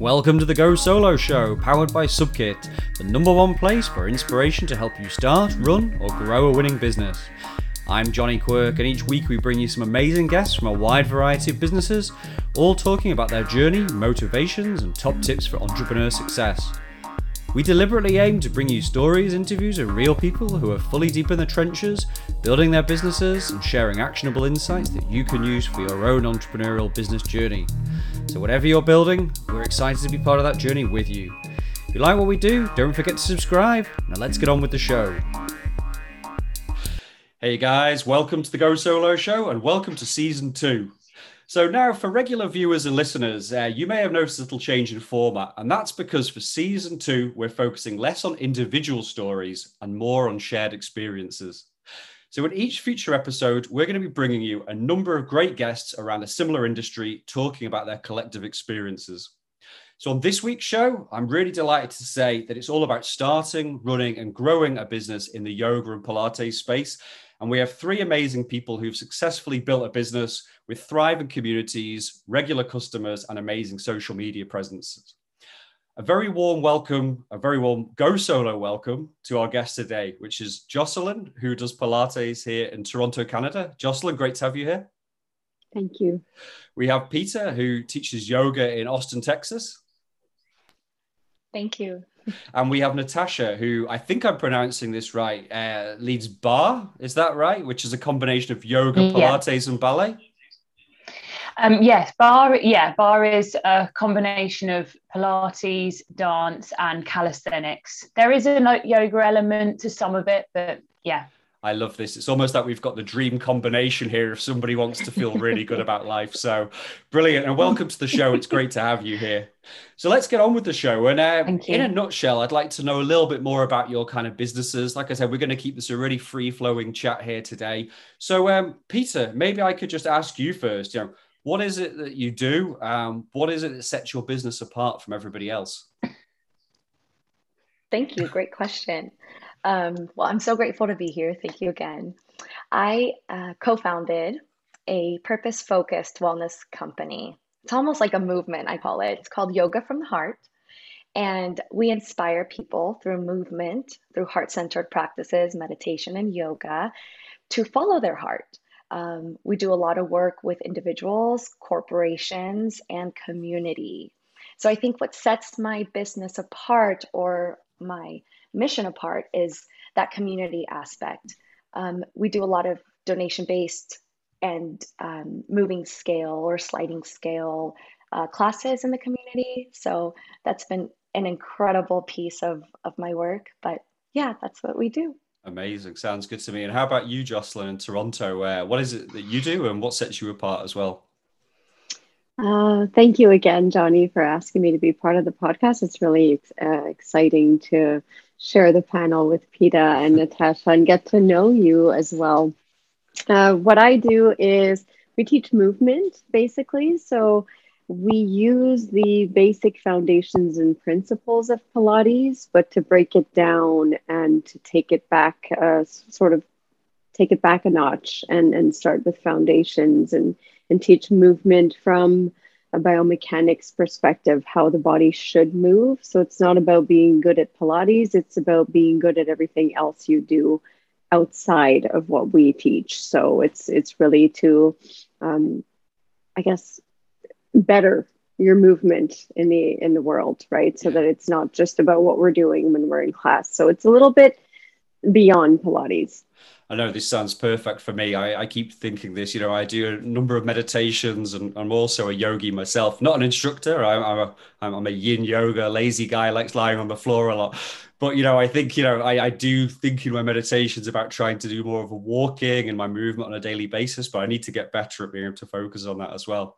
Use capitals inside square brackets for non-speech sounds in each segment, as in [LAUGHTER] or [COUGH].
Welcome to the Go Solo Show, powered by Subkit, the number one place for inspiration to help you start, run, or grow a winning business. I'm Jonny Quirk, and each week we bring you some amazing guests from a wide variety of businesses, all talking about their journey, motivations, and top tips for entrepreneur success. We deliberately aim to bring you stories, interviews of real people who are fully deep in the trenches, building their businesses and sharing actionable insights that you can use for your own entrepreneurial business journey. So, whatever you're building, we're excited to be part of that journey with you. If you like what we do, don't forget to subscribe. Now, let's get on with the show. Hey guys, welcome to the Go Solo Show and welcome to season two. So now, for regular viewers and listeners, uh, you may have noticed a little change in format, and that's because for season two, we're focusing less on individual stories and more on shared experiences. So, in each future episode, we're going to be bringing you a number of great guests around a similar industry talking about their collective experiences. So, on this week's show, I'm really delighted to say that it's all about starting, running, and growing a business in the yoga and Pilates space. And we have three amazing people who've successfully built a business with thriving communities, regular customers, and amazing social media presences. A very warm welcome, a very warm Go Solo welcome to our guest today, which is Jocelyne, who does Pilates here in Toronto, Canada. Jocelyne, great to have you here. Thank you. We have Pita, who teaches yoga in Austin, Texas. Thank you. And we have Natasha, who I think I'm pronouncing this right, uh, leads barre. Is that right? Which is a combination of yoga, Pilates, yeah. and ballet. Um, yes, barre. Yeah, Barre is a combination of Pilates, dance, and calisthenics. There is a yoga element to some of it, but yeah. I love this. It's almost like we've got the dream combination here if somebody wants to feel really good about life. So brilliant. And welcome to the show. It's great to have you here. So let's get on with the show. And uh, in a nutshell, I'd like to know a little bit more about your kind of businesses. Like I said, we're going to keep this a really free flowing chat here today. So, um, Pita, maybe I could just ask you first, you know, what is it that you do? Um, what is it that sets your business apart from everybody else? Thank you. Great question. Um, well, I'm so grateful to be here. Thank you again. I uh, co founded a purpose focused wellness company. It's almost like a movement, I call it. It's called Yoga from the Heart. And we inspire people through movement, through heart centered practices, meditation, and yoga to follow their heart um, we do a lot of work with individuals, corporations, and community. So I think what sets my business apart or my mission apart is that community aspect. Um, we do a lot of donation based and um, moving scale or sliding scale uh, classes in the community. So that's been an incredible piece of, of my work. But yeah, that's what we do. Amazing. Sounds good to me. And how about you, Jocelyne, in Toronto? Uh, what is it that you do and what sets you apart as well? Uh, thank you again, Jonny, for asking me to be part of the podcast. It's really uh, exciting to share the panel with Pita and [LAUGHS] Natasha and get to know you as well. Uh, what I do is we teach movement basically. So we use the basic foundations and principles of Pilates, but to break it down and to take it back, uh, sort of take it back a notch and, and start with foundations and, and teach movement from a biomechanics perspective, how the body should move. So it's not about being good at Pilates, it's about being good at everything else you do outside of what we teach. So it's it's really to um, I guess better your movement in the in the world right so that it's not just about what we're doing when we're in class so it's a little bit beyond pilates I know this sounds perfect for me. I, I, keep thinking this, you know, I do a number of meditations and I'm also a yogi myself, not an instructor. I'm, I'm, a, I'm a yin yoga, lazy guy, likes lying on the floor a lot. But, you know, I think, you know, I, I do think in my meditations about trying to do more of a walking and my movement on a daily basis, but I need to get better at being able to focus on that as well.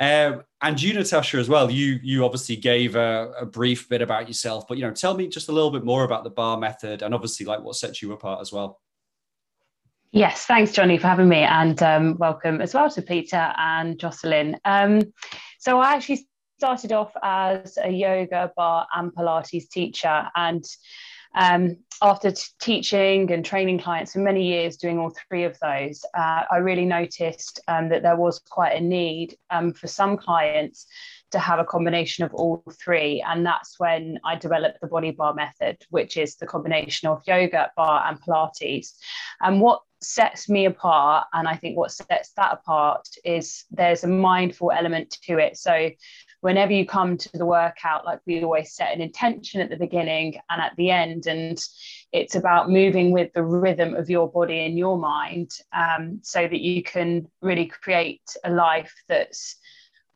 Um, and you, Natasha, as well. You you obviously gave a, a, brief bit about yourself, but you know, tell me just a little bit more about the barre method and obviously like what sets you apart as well. Yes, thanks, Jonny, for having me, and um, welcome as well to Pita and Jocelyne. Um, so I actually started off as a yoga, barre and Pilates teacher, and um, after t- teaching and training clients for many years, doing all three of those, uh, I really noticed um, that there was quite a need um, for some clients to have a combination of all three. And that's when I developed the body barre method, which is the combination of yoga, barre, and Pilates. And what sets me apart, and I think what sets that apart, is there's a mindful element to it. So whenever you come to the workout, like we always set an intention at the beginning and at the end, and it's about moving with the rhythm of your body and your mind um, so that you can really create a life that's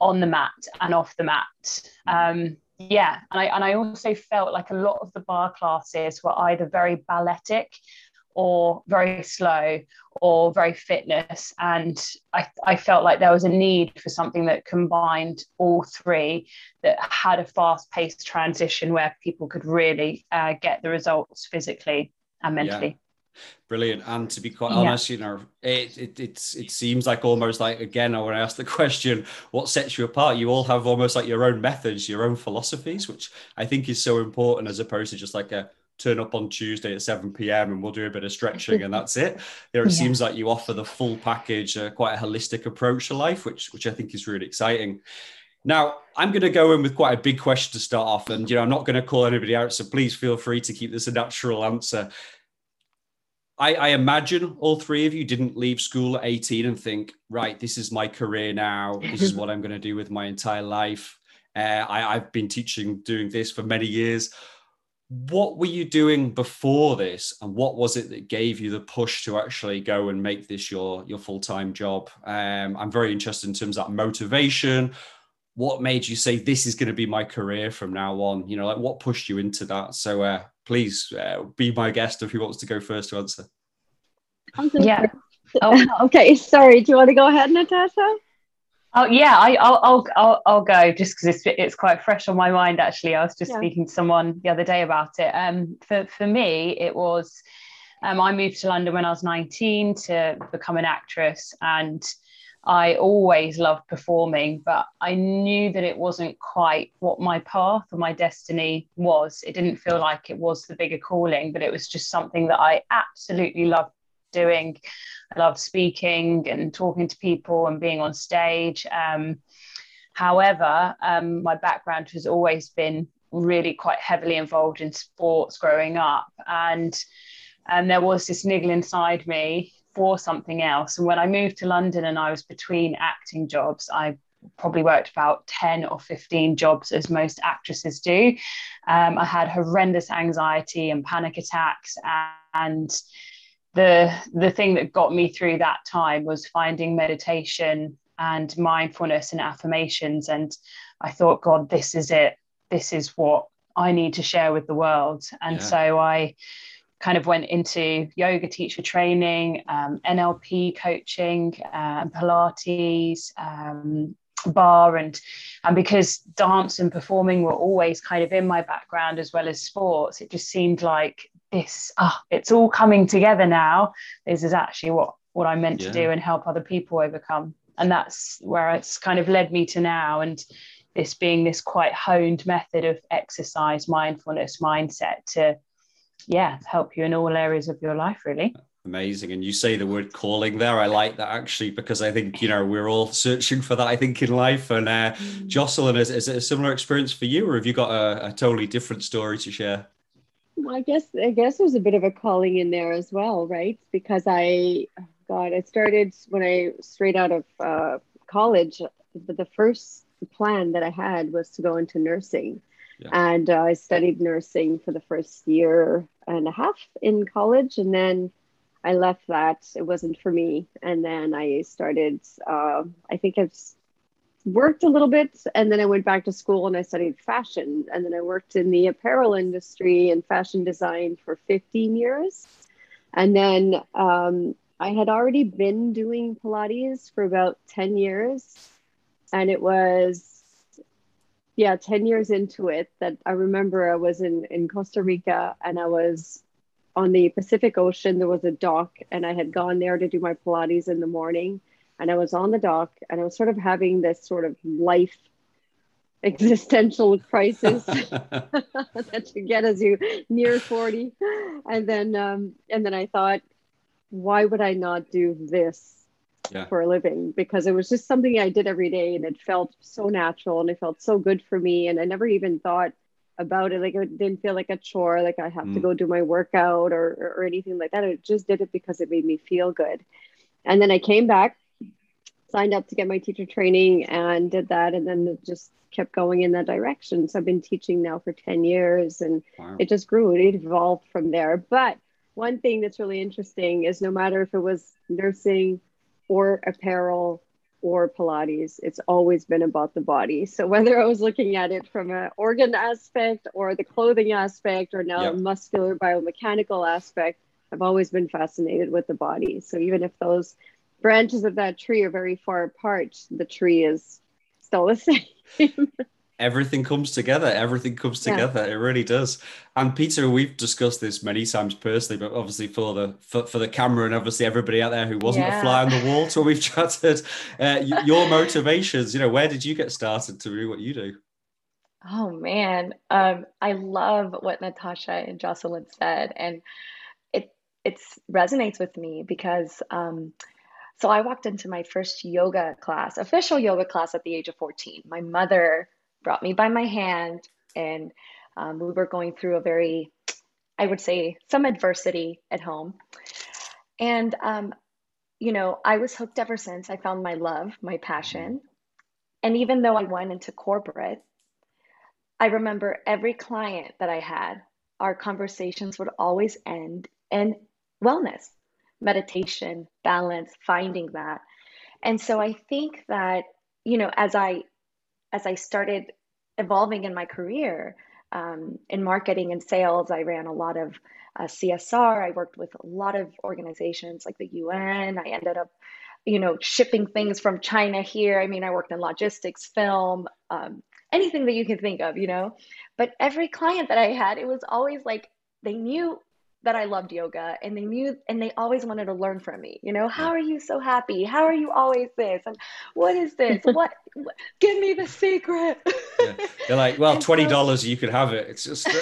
on the mat and off the mat. Um, yeah, and I and I also felt like a lot of the barre classes were either very balletic or very slow or very fitness. And I, I felt like there was a need for something that combined all three that had a fast paced transition where people could really uh, get the results physically and mentally. Yeah. Brilliant. And to be quite honest, yeah. you know, it, it it's it seems like almost like again, I when I ask the question, what sets you apart? You all have almost like your own methods, your own philosophies, which I think is so important as opposed to just like a turn up on Tuesday at 7 p.m. and we'll do a bit of stretching and that's it. [LAUGHS] There it yeah. seems like you offer the full package, uh, quite a holistic approach to life, which which I think is really exciting. Now, I'm going to go in with quite a big question to start off, and you know, I'm not going to call anybody out, so please feel free to keep this a natural answer. I, I imagine all three of you didn't leave school at 18 and think, right, this is my career now. This is what [LAUGHS] I'm going to do with my entire life. Uh, I, I've been teaching, doing this for many years what were you doing before this and what was it that gave you the push to actually go and make this your your full-time job? Um, i'm very interested in terms of that motivation. What made you say this is going to be my career from now on? You know like what pushed you into that? So uh, please uh, be my guest if who wants to go first to answer. Yeah. oh. [LAUGHS] okay sorry. Do you want to go ahead natasha Oh yeah, I, will I'll, I'll I'll go just because it's it's quite fresh on my mind. Actually, I was just yeah. speaking to someone the other day about it. Um, for for me, it was, um, I moved to London when I was nineteen to become an actress, and I always loved performing, but I knew that it wasn't quite what my path or my destiny was. It didn't feel like it was the bigger calling, but it was just something that I absolutely loved doing. Love speaking and talking to people and being on stage. Um, however, um, my background has always been really quite heavily involved in sports growing up, and and there was this niggle inside me for something else. And when I moved to London and I was between acting jobs, I probably worked about 10 or 15 jobs as most actresses do. Um, I had horrendous anxiety and panic attacks and the the thing that got me through that time was finding meditation and mindfulness and affirmations. And i thought god this is it. This is what i need to share with the world. And yeah. so i kind of went into yoga teacher training um, nlp coaching um, pilates um, barre and and because dance and performing were always kind of in my background as well as sports it just seemed like this ah oh, it's all coming together now this is actually what what i'm meant yeah. to do and help other people overcome. And that's where it's kind of led me to now and this being this quite honed method of exercise mindfulness mindset to yeah help you in all areas of your life really. Amazing. And you say the word calling there. I like that actually because i think you know we're all searching for that i think in life. And uh, mm. jocelyne is, is it a similar experience for you or have you got a, a totally different story to share well, I guess I guess there's a bit of a calling in there as well, right? Because I, God, I started when I straight out of uh, college. But the first plan that I had was to go into nursing, yeah. and uh, I studied nursing for the first year and a half in college, and then I left that. It wasn't for me, and then I started. Uh, I think it's worked a little bit and then I went back to school and I studied fashion. And then I worked in the apparel industry and fashion design for 15 years. And then um, I had already been doing Pilates for about 10 years. And it was yeah 10 years into it that I remember I was in in Costa Rica and I was on the Pacific Ocean. There was a dock and I had gone there to do my Pilates in the morning and I was on the dock and I was sort of having this sort of life [LAUGHS] existential crisis [LAUGHS] [LAUGHS] that you get as you near 40 and then um, and then I thought why would I not do this yeah. for a living because it was just something I did every day and it felt so natural and it felt so good for me. And I never even thought about it. Like it didn't feel like a chore, like I have mm. to go do my workout or, or, or anything like that. I just did it because it made me feel good. And then I came back, signed up to get my teacher training and did that. And then just kept going in that direction. So I've been teaching now for 10 years and wow. it just grew. It evolved from there. But one thing that's really interesting is no matter if it was nursing or apparel or Pilates, it's always been about the body. So whether I was looking at it from an organ aspect or the clothing aspect or now yep. a muscular biomechanical aspect, I've always been fascinated with the body. So even if those branches of that tree are very far apart, the tree is still the [LAUGHS] same. Everything comes together. Everything comes together. Yeah. it really does. And pita we've discussed this many times personally but obviously for the for, for the camera and obviously everybody out there who wasn't yeah. a fly on the wall [LAUGHS] to what we've chatted uh, your motivations you know where did you get started to do what you do? Oh man. Um, i love what natasha and jocelyne said and it it resonates with me because um, so I walked into my first yoga class, official yoga class at the age of 14. My mother brought me by my hand, and um, we were going through a very, I would say, some adversity at home. And, um, you know, I was hooked ever since. I found my love, my passion. And even though I went into corporate, I remember every client that I had, our conversations would always end in wellness, meditation, balance, finding that. And so I think that, you know, as I as I started evolving in my career um, in marketing and sales, I ran a lot of uh, CSR. I worked with a lot of organizations like the UN. I ended up, you know, shipping things from China here. I mean, I worked in logistics, film, um, anything that you can think of, you know. But every client that I had, it was always like they knew that I loved yoga and they knew and they always wanted to learn from me. You know, how are you so happy? How are you always this? And what is this? [LAUGHS] what, what give me the secret. yeah. They're like, well, [LAUGHS] twenty dollars so, you could have it. It's just [LAUGHS] at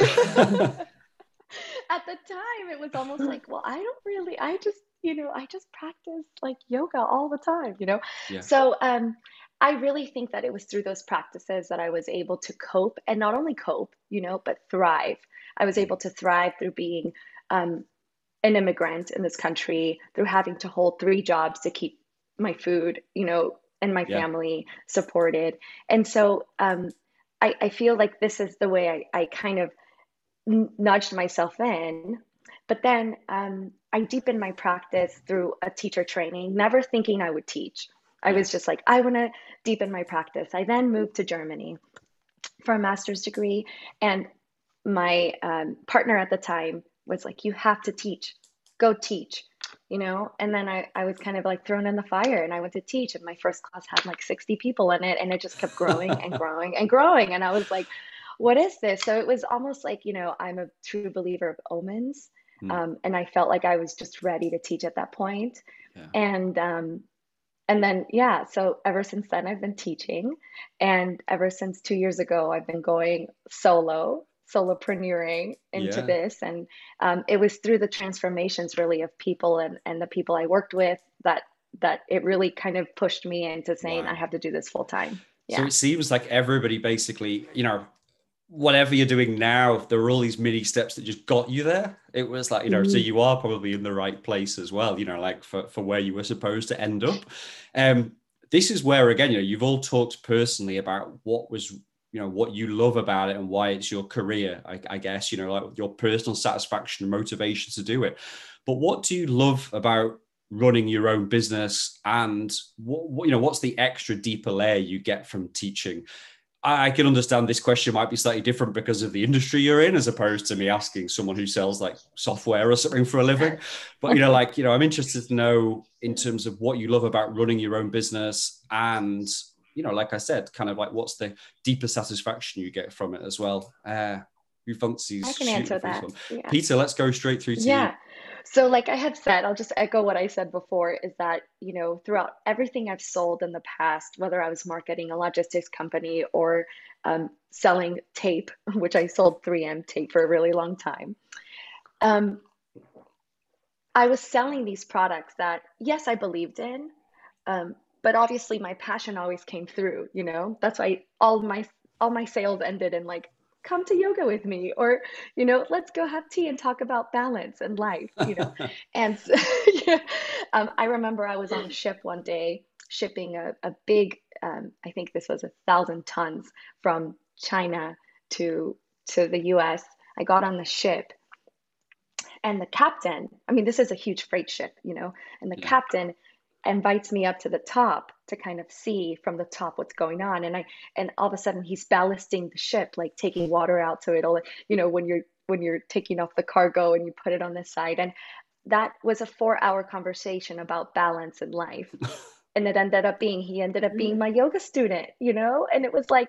the time it was almost like, well, I don't really I just, you know, I just practice like yoga all the time, you know? Yeah. So um I really think that it was through those practices that I was able to cope and not only cope, you know, but thrive. I was able to thrive through being um, an immigrant in this country through having to hold three jobs to keep my food, you know, and my yeah. family supported. And so um, I, I feel like this is the way I, I kind of nudged myself in. But then um, I deepened my practice through a teacher training, never thinking I would teach. I was just like, I want to deepen my practice. I then moved to Germany for a master's degree. And my um, partner at the time was like, you have to teach, go teach, you know? And then I, I was kind of like thrown in the fire and I went to teach and my first class had like 60 people in it and it just kept growing and [LAUGHS] growing and growing. And I was like, what is this? So it was almost like, you know, I'm a true believer of omens. Mm. Um, and I felt like I was just ready to teach at that point. Yeah. And, um, and then yeah so ever since then i've been teaching and ever since two years ago i've been going solo solopreneuring into yeah. this and um, it was through the transformations really of people and, and the people i worked with that that it really kind of pushed me into saying wow. i have to do this full time yeah. so it seems like everybody basically you know whatever you're doing now there are all these mini steps that just got you there it was like you know mm-hmm. so you are probably in the right place as well you know like for, for where you were supposed to end up um this is where again you know you've all talked personally about what was you know what you love about it and why it's your career I, I, guess you know like your personal satisfaction and motivation to do it. But what do you love about running your own business? And what, what you know what's the extra deeper layer you get from teaching? I, I can understand this question might be slightly different because of the industry you're in as opposed to me asking someone who sells like software or something for a living. [LAUGHS] But you know like you know i'm interested to know in terms of what you love about running your own business and you know, like I said, kind of like what's the deeper satisfaction you get from it as well? Uh, who fancies? I can answer that. Yeah. Pita, let's go straight through to yeah. you. So, like I had said, I'll just echo what I said before is that, you know, throughout everything I've sold in the past, whether I was marketing a logistics company or um, selling tape, [LAUGHS] which I sold 3M tape for a really long time, um, I was selling these products that, yes, I believed in, Um, but obviously my passion always came through, you know, that's why all my, all my sales ended in like, come to yoga with me or you know let's go have tea and talk about balance and life you know? [LAUGHS] And [LAUGHS] yeah, um, i remember i was on a ship one day shipping a, a big um, i think this was a thousand tons from china to to the us i got on the ship and the captain i mean this is a huge freight ship you know? And the yeah. captain invites me up to the top to kind of see from the top what's going on. And i and all of a sudden he's ballasting the ship like taking water out so it'll you know when you're when you're taking off the cargo and you put it on the side. And that was a four hour conversation about balance in life. [LAUGHS] And it ended up being he ended up being mm. my yoga student you know? And it was like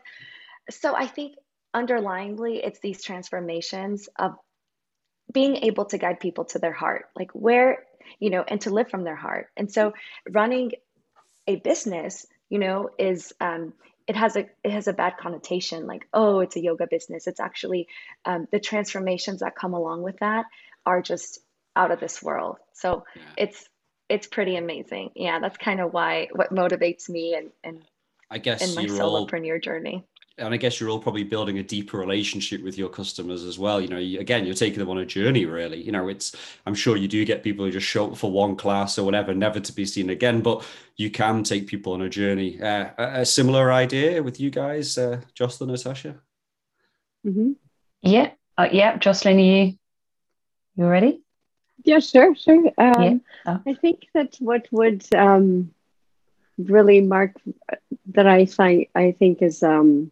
so i think underlyingly it's these transformations of being able to guide people to their heart. Like where you know and to live from their heart. And so running a business you know is um it has a it has a bad connotation like oh it's a yoga business. It's actually um, the transformations that come along with that are just out of this world. So yeah. it's it's pretty amazing. Yeah that's kind of why what motivates me and and i guess in my solopreneur all, journey and I guess you're all probably building a deeper relationship with your customers as well. You know, you, again, you're taking them on a journey, really. You know, it's, I'm sure you do get people who just show up for one class or whatever, never to be seen again, but you can take people on a journey. Uh, a, a, similar idea with you guys, uh, Jocelyne, Natasha? Mm-hmm. Yeah. Uh, yeah. Jocelyne, are you, you ready? Yeah, sure, sure. Um, yeah. Oh. I think that what would um, really mark that I find, I think is, um,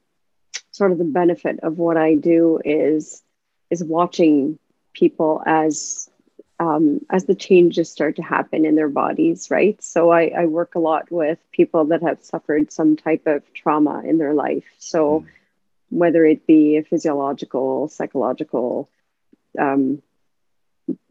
sort of the benefit of what I do is is watching people as um, as the changes start to happen in their bodies, right? So I, I, work a lot with people that have suffered some type of trauma in their life. So mm. whether it be a physiological, psychological, um,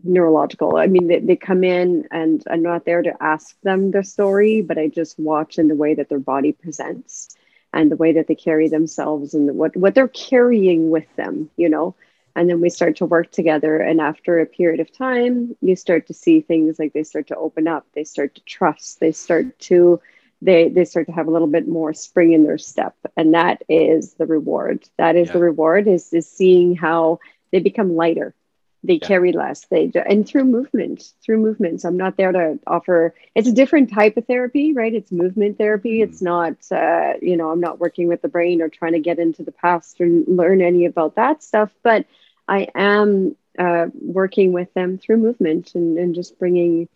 neurological, I mean, they, they come in and I'm not there to ask them their story, but I just watch in the way that their body presents and the way that they carry themselves and what what they're carrying with them you know? And then we start to work together and after a period of time you start to see things like they start to open up they start to trust they start to they they start to have a little bit more spring in their step. And that is the reward. That is yeah. the reward is is seeing how they become lighter they yeah. carry less. They and through movement through movements. I'm not there to offer it's a different type of therapy right? It's movement therapy. Mm. it's not uh, you know i'm not working with the brain or trying to get into the past or learn any about that stuff but i am uh, working with them through movement and, and just bringing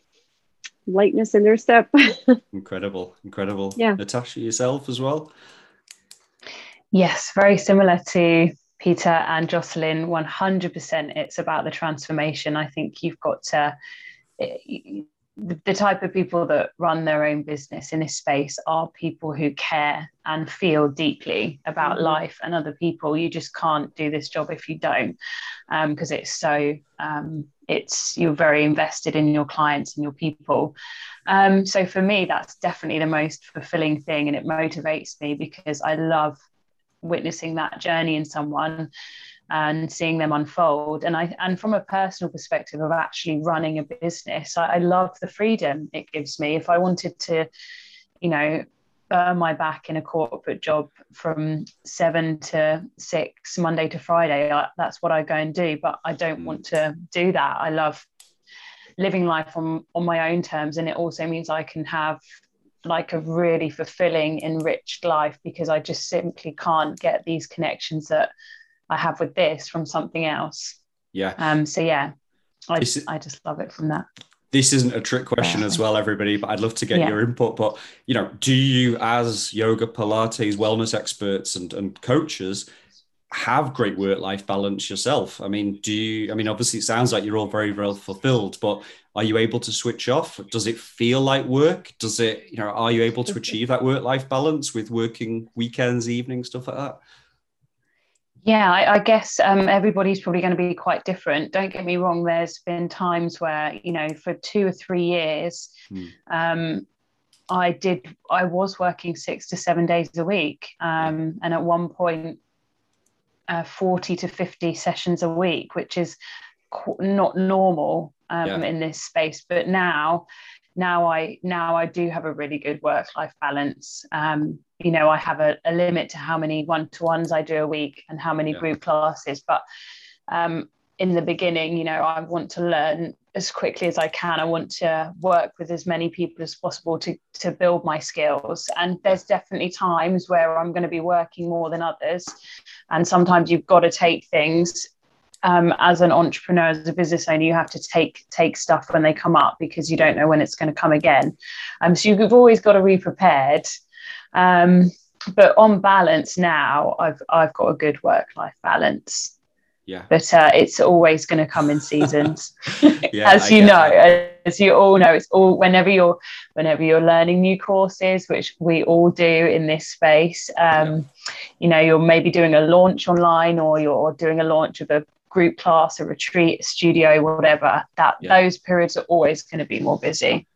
lightness in their step. [LAUGHS] Incredible incredible. Yeah. Natasha yourself as well? Yes very similar to Pita and Jocelyne, 100% it's about the transformation. I think you've got to, the type of people that run their own business in this space are people who care and feel deeply about mm-hmm. life and other people. You just can't do this job if you don't, because um, it's so, um, it's you're very invested in your clients and your people. Um, so for me, that's definitely the most fulfilling thing, and it motivates me because I love witnessing that journey in someone and seeing them unfold. And i and from a personal perspective of actually running a business I, I, love the freedom it gives me. If i wanted to you know burn my back in a corporate job from seven to six monday to friday I, that's what i go and do. But i don't mm. want to do that. I love living life on on my own terms. And it also means i can have like a really fulfilling, enriched life because I just simply can't get these connections that I have with this from something else. Yeah. Um. So yeah, I is, I just love it from that. This isn't a trick question as well, everybody, but I'd love to get yeah. your input. But you know, do you, as yoga, Pilates, wellness experts and and coaches, have great work life balance yourself? I mean, do you, I mean, obviously it sounds like you're all very, very fulfilled, but are you able to switch off? Does it feel like work? Does it, you know, are you able to achieve that work life balance with working weekends, evenings, stuff like that? Yeah, I, I guess um, everybody's probably going to be quite different. Don't get me wrong. There's been times where, you know, for two or three years, hmm. um, I did, I was working six to seven days a week. Um, and at one point, uh, 40 to 50 sessions a week, which is not normal um, yeah. in this space. But now, now I now I do have a really good work life balance. Um, you know, I have a, a limit to how many one to ones I do a week and how many yeah. group classes, but um, in the beginning, you know, I want to learn as quickly as I can. I want to work with as many people as possible to to build my skills. And there's definitely times where I'm going to be working more than others, and sometimes you've got to take things. Um, as an entrepreneur, as a business owner, you have to take take stuff when they come up because you don't know when it's going to come again. Um, so you've always got to be prepared. Um, but on balance, now I've I've got a good work life balance yeah but uh, it's always going to come in seasons [LAUGHS] [LAUGHS] yeah, as you know that. as you all know it's all whenever you're whenever you're learning new courses which we all do in this space um, yeah. you know you're maybe doing a launch online or you're doing a launch of a group class a retreat a studio whatever that yeah. those periods are always going to be more busy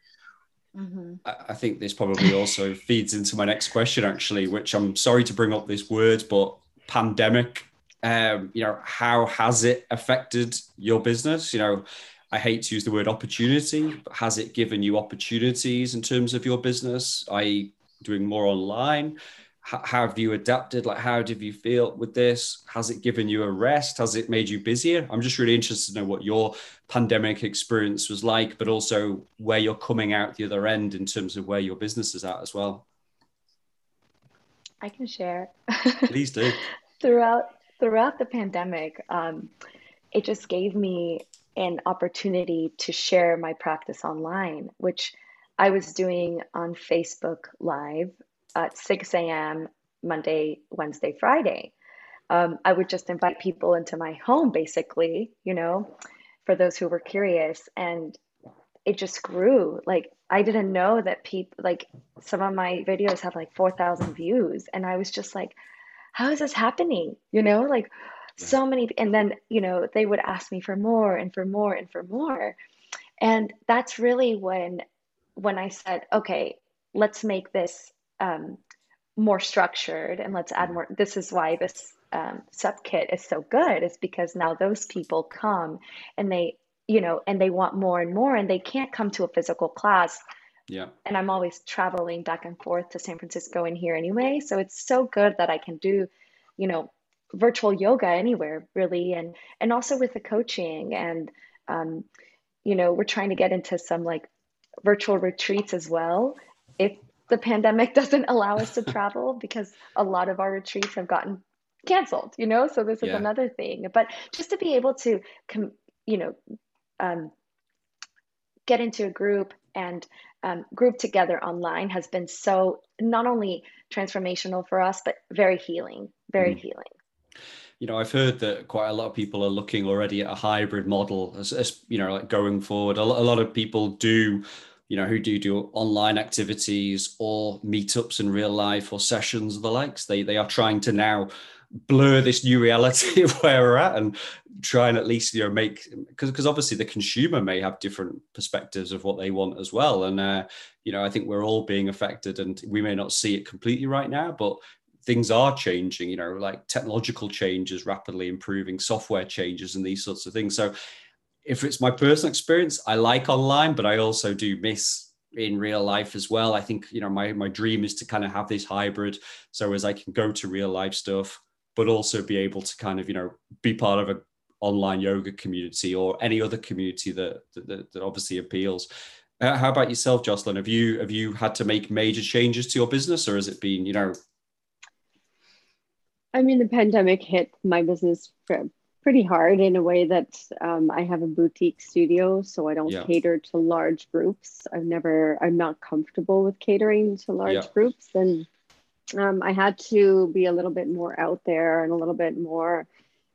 mm-hmm. I think this probably also feeds into my next question, actually, which I'm sorry to bring up this word, but pandemic um, you know, how has it affected your business? You know, I hate to use the word opportunity, but has it given you opportunities in terms of your business? Are you doing more online? How, have you adapted? Like, how did you feel with this? Has it given you a rest? Has it made you busier? I'm just really interested to know what your pandemic experience was like, but also where you're coming out the other end in terms of where your business is at as well. I can share. Please do. [LAUGHS] Throughout throughout the pandemic, um, it just gave me an opportunity to share my practice online, which I was doing on Facebook Live at 6 a.m. Monday, Wednesday, Friday. Um, I would just invite people into my home, basically, you know, for those who were curious. And it just grew. Like, I didn't know that people, like, some of my videos have like 4,000 views. And I was just like, how is this happening? You know, like so many, and then, you know, they would ask me for more and for more and for more. And that's really when, when I said, okay, let's make this um, more structured and let's add more. This is why this um, Subkit is so good, is because now those people come and they, you know, and they want more and more, and they can't come to a physical class yeah. And I'm always traveling back and forth to San Francisco and here anyway. So it's so good that I can do, you know, virtual yoga anywhere really. And, and also with the coaching and, um, you know, we're trying to get into some like virtual retreats as well. If the pandemic [LAUGHS] doesn't allow us to travel because a lot of our retreats have gotten canceled, you know, so this is yeah. another thing, but just to be able to, com- you know, um, get into a group and um, group together online has been so not only transformational for us, but very healing, very mm. healing. You know, I've heard that quite a lot of people are looking already at a hybrid model as, as you know, like going forward. A lot, a lot of people do you know, who do do online activities or meetups in real life or sessions of the likes. They they are trying to now blur this new reality of [LAUGHS] where we're at and try and at least you know make because because obviously the consumer may have different perspectives of what they want as well and uh, you know i think we're all being affected and we may not see it completely right now but things are changing you know like technological changes rapidly improving software changes and these sorts of things so if it's my personal experience i like online but i also do miss in real life as well. I think you know my my dream is to kind of have this hybrid so as i can go to real life stuff but also be able to kind of you know be part of a online yoga community or any other community that that, that obviously appeals. Uh, how about yourself jocelyne? Have you have you had to make major changes to your business or has it been you know? I mean the pandemic hit my business pretty hard in a way that um, i have a boutique studio so i don't yeah. cater to large groups i've never i'm not comfortable with catering to large yeah. groups and um, I had to be a little bit more out there and a little bit more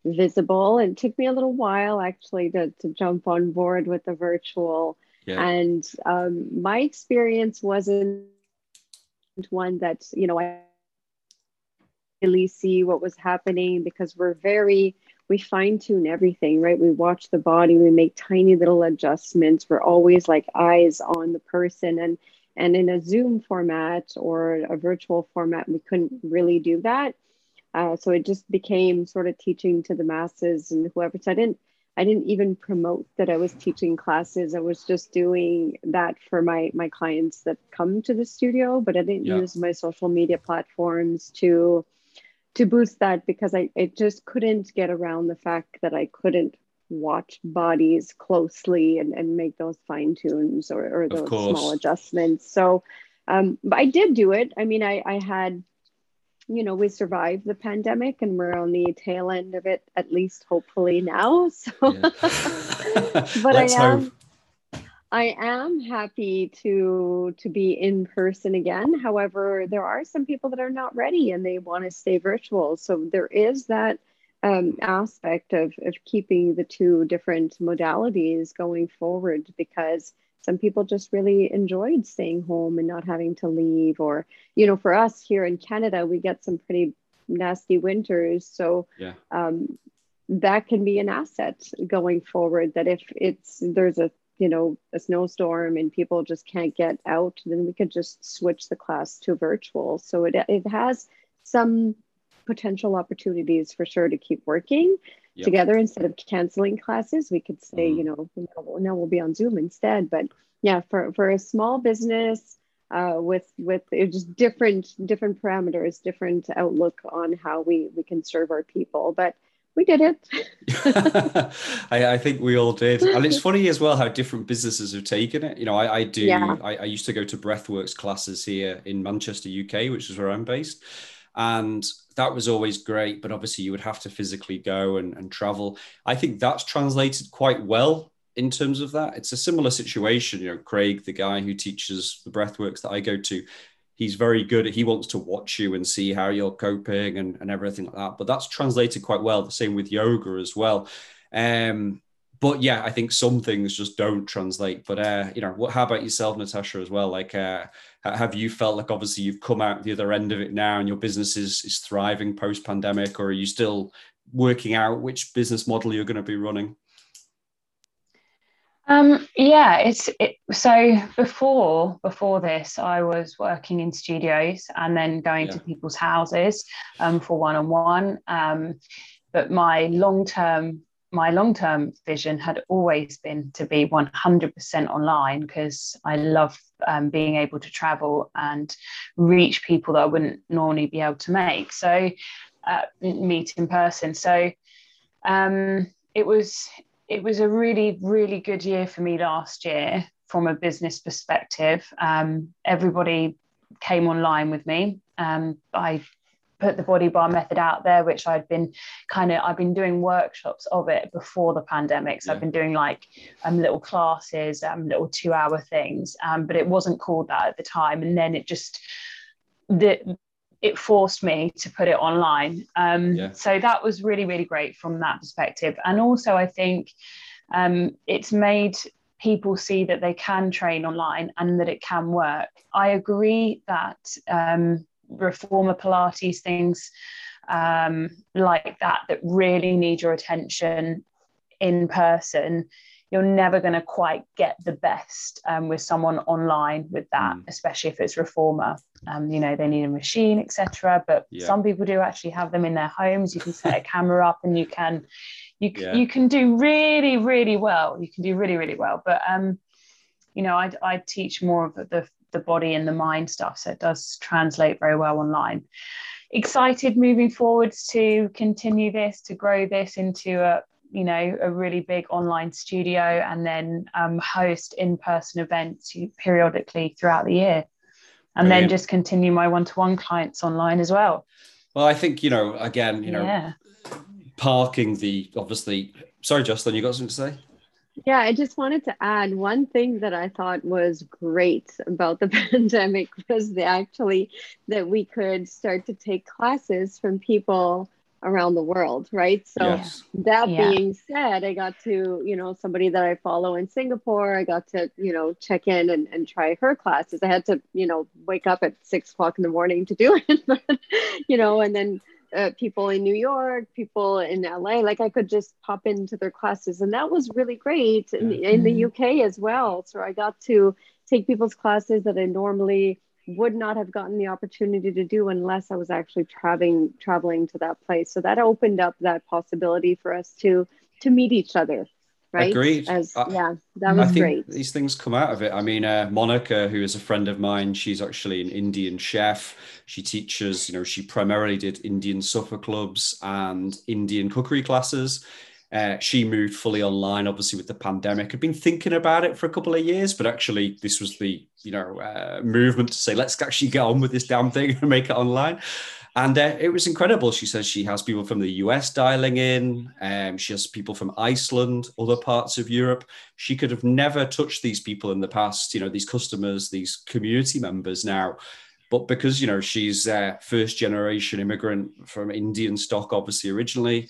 visible. It took me a little while actually to, to jump on board with the virtual. Yeah. And um, my experience wasn't one that, you know, I really see what was happening because we're very, we fine tune everything, right? We watch the body, we make tiny little adjustments. We're always like eyes on the person. And and in a Zoom format or a virtual format, we couldn't really do that. Uh, so it just became sort of teaching to the masses and whoever. So I didn't, I didn't even promote that I was teaching classes. I was just doing that for my my clients that come to the studio, but I didn't yeah. use my social media platforms to to boost that because I, I just couldn't get around the fact that I couldn't watch bodies closely and, and make those fine tunes or, or those small adjustments. So um, but I did do it. I mean, I, I had you know, we survived the pandemic and we're on the tail end of it, at least hopefully now. So, [LAUGHS] but I am, hope. I am happy to to be in person again. However, there are some people that are not ready and they want to stay virtual. So there is that um, aspect of of keeping the two different modalities going forward because some people just really enjoyed staying home and not having to leave or you know for us here in canada we get some pretty nasty winters so yeah. um, that can be an asset going forward that if it's there's a you know a snowstorm and people just can't get out then we could just switch the class to virtual so it, it has some potential opportunities for sure to keep working yep. together instead of canceling classes. We could say, mm-hmm. you know, now we'll be on Zoom instead. But yeah, for, for a small business uh, with with just different different parameters, different outlook on how we we can serve our people, but. We did it. [LAUGHS] I, I, think we all did, and it's funny as well how different businesses have taken it. You know, I, I do. Yeah. I, I used to go to Breathworks classes here in Manchester, UK, which is where I'm based, and that was always great but obviously you would have to physically go and, and travel i think that's translated quite well in terms of that it's a similar situation you know craig the guy who teaches the breathworks that i go to he's very good he wants to watch you and see how you're coping and, and everything like that but that's translated quite well the same with yoga as well um, but yeah, I think some things just don't translate. But uh, you know, what? How about yourself, Natasha, as well? Like, uh, have you felt like obviously you've come out the other end of it now, and your business is is thriving post pandemic, or are you still working out which business model you're going to be running? Um, yeah, it's it, so before before this, I was working in studios and then going yeah. to people's houses um, for one on one. But my long term my long term vision had always been to be 100% online because I love um, being able to travel and reach people that I wouldn't normally be able to make. So, uh, meet in person. So, um, it was it was a really really good year for me last year from a business perspective. Um, everybody came online with me. Um, I put the body barre method out there which i'd been kind of i've been doing workshops of it before the pandemic so yeah. i've been doing like um, little classes um, little two hour things um, but it wasn't called that at the time and then it just the it forced me to put it online um, yeah. so that was really really great from that perspective and also i think um, it's made people see that they can train online and that it can work. I agree that um, reformer Pilates, things um, like that, that really need your attention in person, you're never going to quite get the best um, with someone online with that, mm. especially if it's reformer. Um, you know, they need a machine, etc. But yeah. some people do actually have them in their homes. You can set a [LAUGHS] camera up and you can, you yeah. you can do really really well. You can do really really well. But um, you know, I I teach more of the the body and the mind stuff. So it does translate very well online. Excited moving forwards to continue this, to grow this into a you know a really big online studio and then um, host in-person events periodically throughout the year and Brilliant. then just continue my one-to-one clients online as well well i think you know again you know yeah. parking the obviously sorry justin you got something to say yeah, I just wanted to add one thing that I thought was great about the [LAUGHS] pandemic was the actually that we could start to take classes from people around the world, right? So yes. that yeah. being said, I got to, you know, somebody that I follow in Singapore, I got to, you know, check in and, and try her classes. I had to, you know, wake up at six o'clock in the morning to do [LAUGHS] it, but, you know, and then uh, people in New York, people in LA. Like I could just pop into their classes, and that was really great in, in the UK as well. So I got to take people's classes that I normally would not have gotten the opportunity to do unless I was actually traveling traveling to that place. So that opened up that possibility for us to to meet each other right? Agreed. As I, yeah that was I think great. these things come out of it. I mean uh, monica who is a friend of mine she's actually an indian chef. She teaches you know she primarily did indian supper clubs and indian cookery classes uh, she moved fully online, obviously with the pandemic. Had been thinking about it for a couple of years, but actually this was the you know uh, movement to say let's actually get on with this damn thing and make it online. And uh, it was incredible. She says she has people from the US dialing in. Um, she has people from Iceland, other parts of Europe. She could have never touched these people in the past, you know, these customers, these community members now. But because, you know, she's a first generation immigrant from Indian stock, obviously, originally,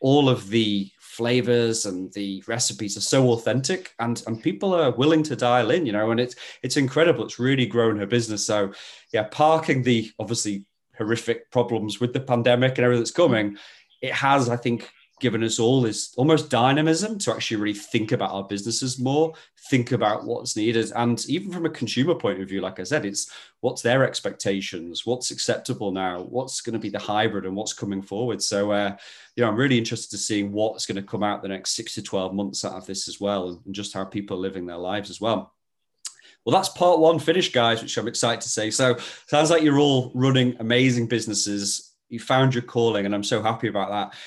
all of the flavors and the recipes are so authentic and and people are willing to dial in you know and it's it's incredible. It's really grown her business. So yeah parking the obviously horrific problems with the pandemic and everything that's coming it has i think given us all this almost dynamism to actually really think about our businesses more, think about what's needed. And even from a consumer point of view, like I said, it's what's their expectations, what's acceptable now, what's going to be the hybrid and what's coming forward. So, uh, you know, I'm really interested to see what's going to come out the next six to 12 months out of this as well, and just how people are living their lives as well. Well, that's part one finished, guys, which I'm excited to say. So, sounds like you're all running amazing businesses. You found your calling, and I'm so happy about that.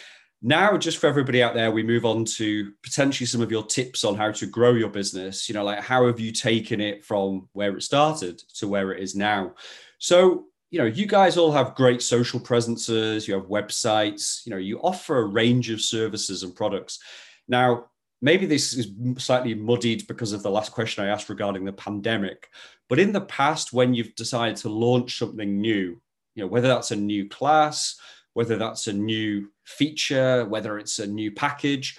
Now, just for everybody out there, we move on to potentially some of your tips on how to grow your business. You know, like how have you taken it from where it started to where it is now? So, you know, you guys all have great social presences, you have websites, you know, you offer a range of services and products. Now, maybe this is slightly muddied because of the last question I asked regarding the pandemic, but in the past, when you've decided to launch something new, you know, whether that's a new class, whether that's a new feature, whether it's a new package.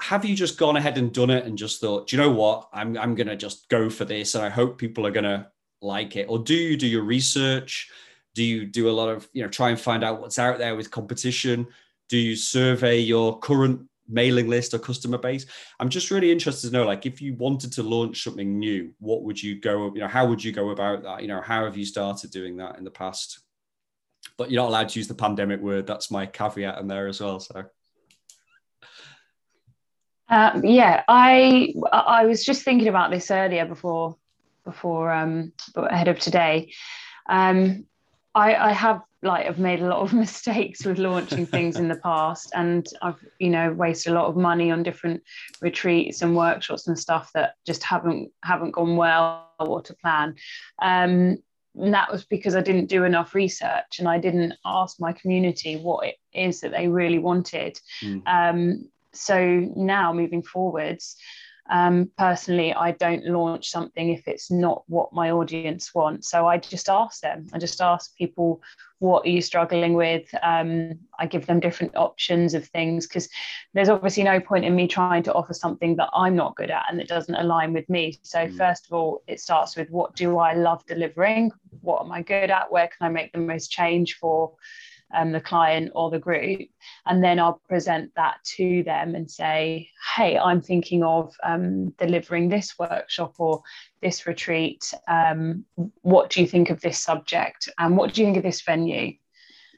Have you just gone ahead and done it and just thought, do you know what? I'm, I'm going to just go for this and I hope people are going to like it? Or do you do your research? Do you do a lot of, you know, try and find out what's out there with competition? Do you survey your current mailing list or customer base? I'm just really interested to know, like, if you wanted to launch something new, what would you go, you know, how would you go about that? You know, how have you started doing that in the past? But you're not allowed to use the pandemic word. That's my caveat in there as well. So. Uh, yeah, I I was just thinking about this earlier before before um ahead of today. Um, I, I have like I've made a lot of [LAUGHS] mistakes with launching things in the past, and I've you know wasted a lot of money on different retreats and workshops and stuff that just haven't haven't gone well or to plan. Um, and that was because I didn't do enough research and I didn't ask my community what it is that they really wanted. Mm. Um, so now moving forwards, um, personally, I don't launch something if it's not what my audience wants. So I just ask them. I just ask people, what are you struggling with? Um, I give them different options of things because there's obviously no point in me trying to offer something that I'm not good at and that doesn't align with me. So mm. first of all, it starts with what do I love delivering? What am I good at? Where can I make the most change for? Um, the client or the group, and then I'll present that to them and say, "Hey, I'm thinking of um, delivering this workshop or this retreat. Um, what do you think of this subject? And what do you think of this venue?"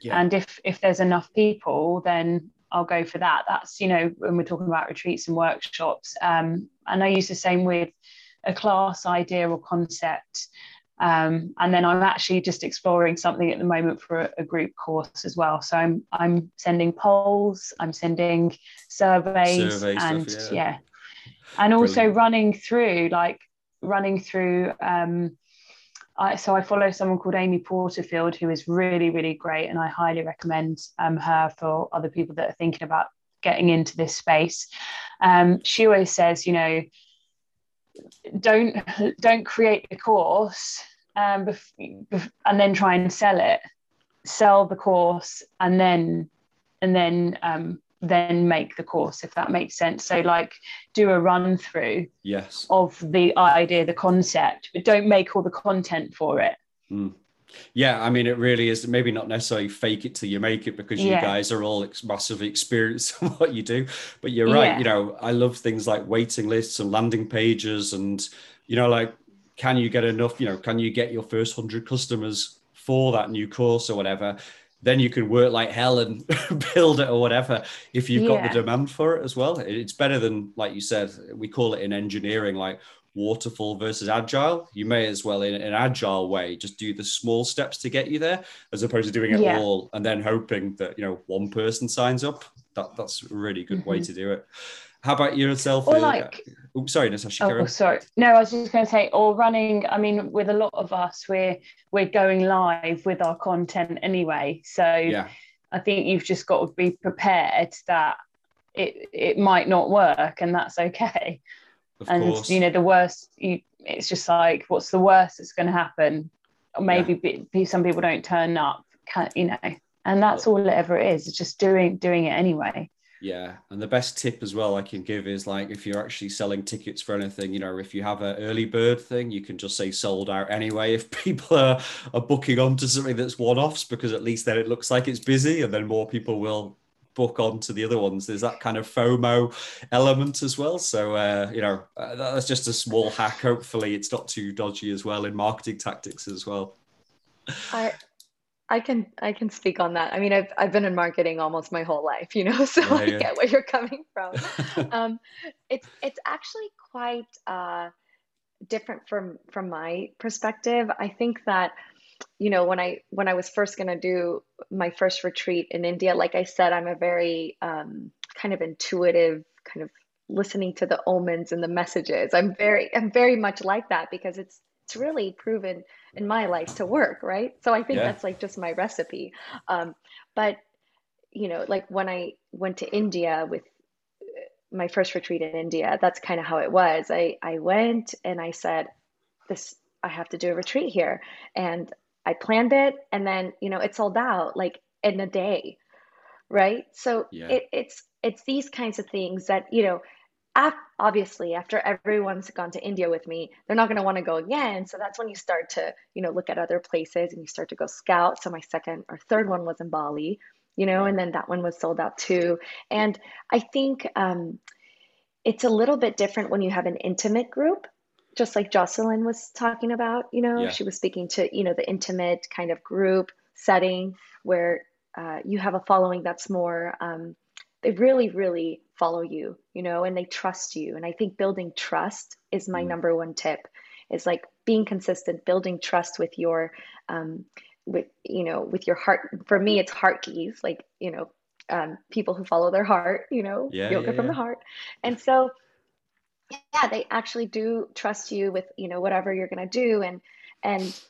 Yeah. And if if there's enough people, then I'll go for that. That's you know when we're talking about retreats and workshops. Um, and I use the same with a class idea or concept. Um, and then I'm actually just exploring something at the moment for a, a, group course as well. So I'm I'm sending polls, I'm sending surveys, Survey and stuff, yeah. yeah. and also running through like running through. Um, I, so I follow someone called Amy Porterfield who is really really great, and I highly recommend um, her for other people that are thinking about getting into this space. Um, she always says, you know don't don't create the course um, and then try and sell it. Sell the course and then and then um, then make the course if that makes sense. So like do a run through yes. of the idea the concept but don't make all the content for it. Mm. Yeah, I mean, it really is maybe not necessarily fake it till you make it because yeah. you guys are all ex- massively experienced [LAUGHS] in what you do. But you're right. Yeah. You know, I love things like waiting lists and landing pages, and you know, like, can you get enough? You know, can you get your first hundred customers for that new course or whatever? then you can work like hell and [LAUGHS] build it or whatever if you've got the demand for it as well. It's better than, like you said, we call it in engineering, like waterfall versus agile. You may as well, in an agile way, just do the small steps to get you there, as opposed to doing it Yeah. all and then hoping that you know one person signs up. That that's a really good way Mhm. to do it. How about yourself? Or like- oh, sorry, Natasha. Oh, sorry. No, I was just going to say, or running. I mean, with a lot of us, we're we're going live with our content anyway. So yeah, I think you've just got to be prepared that it it might not work, and that's okay. Of and course. you know, the worst. You, it's just like, what's the worst that's going to happen? Or maybe be, be- some people don't turn up. Can, you know, and that's all it ever is. It's just doing doing it anyway. Yeah, and the best tip as well I can give is like if you're actually selling tickets for anything, you know, if you have an early bird thing, you can just say sold out anyway. If [LAUGHS] people are, are booking onto something that's one offs, because at least then it looks like it's busy, and then more people will book on to the other ones. There's that kind of FOMO element as well. So, uh, you know, uh, that's just a small hack. Hopefully, it's not too dodgy as well in marketing tactics as well. I I can I can speak on that. I mean, I've I've been in marketing almost my whole life, you know, [LAUGHS] so Yeah, I yeah. get where you're coming from. [LAUGHS] Um, it's it's actually quite uh, different from from my perspective. I think that, you know, when I when I was first going to do my first retreat in India, like I said, I'm a very um, kind of intuitive kind of listening to the omens and the messages. I'm very I'm very much like that because it's it's really proven in my life to work, right? So I think Yeah. that's like just my recipe. Um, but you know, like when I went to India with my first retreat in India, that's kind of how it was. I I went and I said, this I have to do a retreat here, and I planned it, and then you know it sold out like in a day, right? So Yeah. it, it's it's these kinds of things that you know. af- Obviously, after everyone's gone to India with me, they're not going to want to go again. So that's when you start to, you know, look at other places and you start to go scout. So my second or third one was in Bali, you know, and then that one was sold out too. And I think um, it's a little bit different when you have an intimate group, just like Jocelyne was talking about. You know, Yeah. she was speaking to, you know, the intimate kind of group setting where uh, you have a following that's more, um, they really, really follow you, you know, and they trust you. And I think building trust is my Mm. number one tip is like being consistent, building trust with your, um, with, you know, with your heart. For me, it's heart keys, like, you know, um, people who follow their heart, you know, Yeah, yoga yeah, from the heart. And so, yeah, they actually do trust you with, you know, whatever you're going to do. And, and,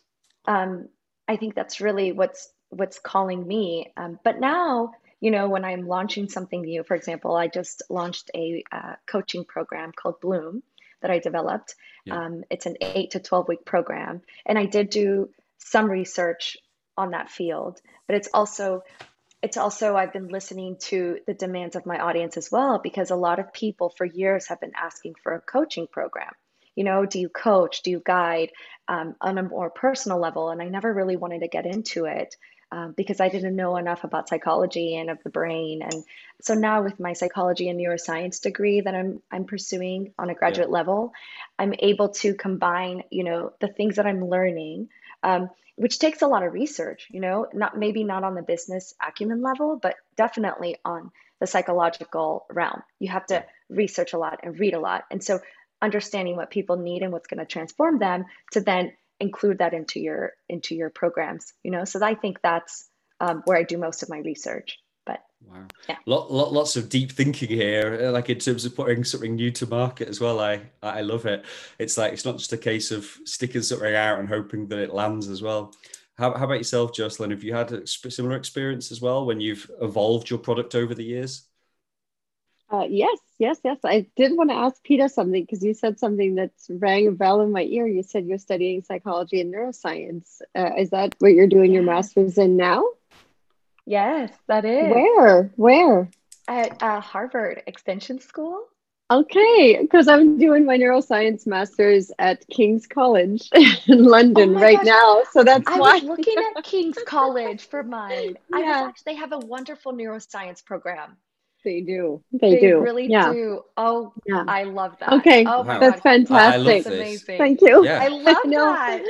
um, I think that's really what's, what's calling me. Um, but now, you know, when I'm launching something new, for example, I just launched a uh, coaching program called Bloom that I developed. Yeah. Um, it's an eight to 12 week program. And I did do some research on that field, but it's also it's also I've been listening to the demands of my audience as well because a lot of people for years have been asking for a coaching program. You know, do you coach? Do you guide um, on a more personal level? And I never really wanted to get into it um, because I didn't know enough about psychology and of the brain. And so now with my psychology and neuroscience degree that I'm I'm pursuing on a graduate level, I'm able to combine, you know, the things that I'm learning. Um, which takes a lot of research, you know, not maybe not on the business acumen level, but definitely on the psychological realm. You have to research a lot and read a lot. And so understanding what people need and what's going to transform them to then include that into your into your programs, you know. So I think that's um, where I do most of my research. But Wow. Yeah. Lot, lot, lots of deep thinking here, uh, like in terms of putting something new to market as well. I, I love it. It's like, it's not just a case of sticking something out and hoping that it lands as well. How, how about yourself, Jocelyne? Have you had a similar experience as well when you've evolved your product over the years? Uh, yes, yes, yes. I did want to ask Pita something because you said something that rang a bell in my ear. You said you're studying psychology and neuroscience. Uh, is that what you're doing your master's in now? Yes, that is Where? Where? at uh, Harvard Extension School. Okay, because I'm doing my neuroscience master's at King's College [LAUGHS] in London Oh right gosh. now. So that's why I why. was looking at King's College for mine. I was Yeah. actually, they have a wonderful neuroscience program. They do. They, They do. really yeah. do. Oh, Yeah. I love that. Okay. Oh Wow. That's fantastic. I love That's amazing. Thank you. Yeah. I love [LAUGHS] know. that.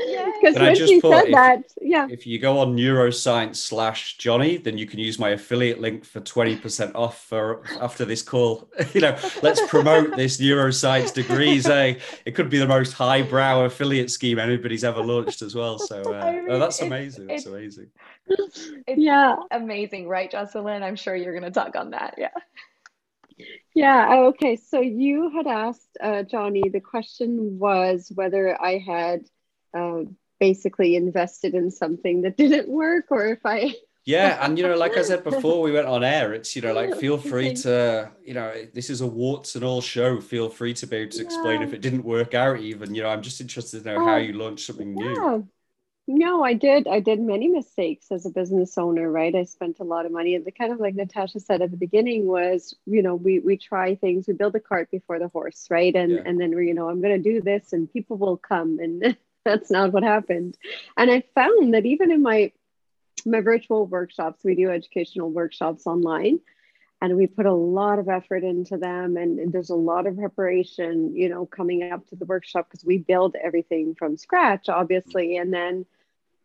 Because Can when she put, said if- that, yeah. If you go on neuroscience slash Jonny, then you can use my affiliate link for 20% off for after this call. [LAUGHS] you know, let's promote this neuroscience degrees. Eh? It could be the most highbrow affiliate scheme anybody's ever launched as well. So [LAUGHS] uh, I oh, that's it's- amazing. That's it's- amazing. It's Yeah. amazing, right, Jocelyne? I'm sure you're going to talk on that. Yeah. Yeah. Okay. So you had asked uh, Jonny, the question was whether I had uh, basically invested in something that didn't work or if I. [LAUGHS] Yeah, and you know, like I said before, we went on air. It's you know, like feel [LAUGHS] free to, you know, this is a warts and all show. Feel free to be able to explain Yeah. if it didn't work out. Even you know, I'm just interested to know how Oh, you launched something new. No, I did. I did many mistakes as a business owner, right? I spent a lot of money. And the kind of like Natasha said at the beginning was, you know, we we try things, we build the cart before the horse, right? And Yeah. and then we, you know, I'm gonna do this and people will come. And [LAUGHS] that's not what happened. And I found that even in my my virtual workshops, we do educational workshops online and we put a lot of effort into them and there's a lot of preparation you know coming up to the workshop because we build everything from scratch obviously. And then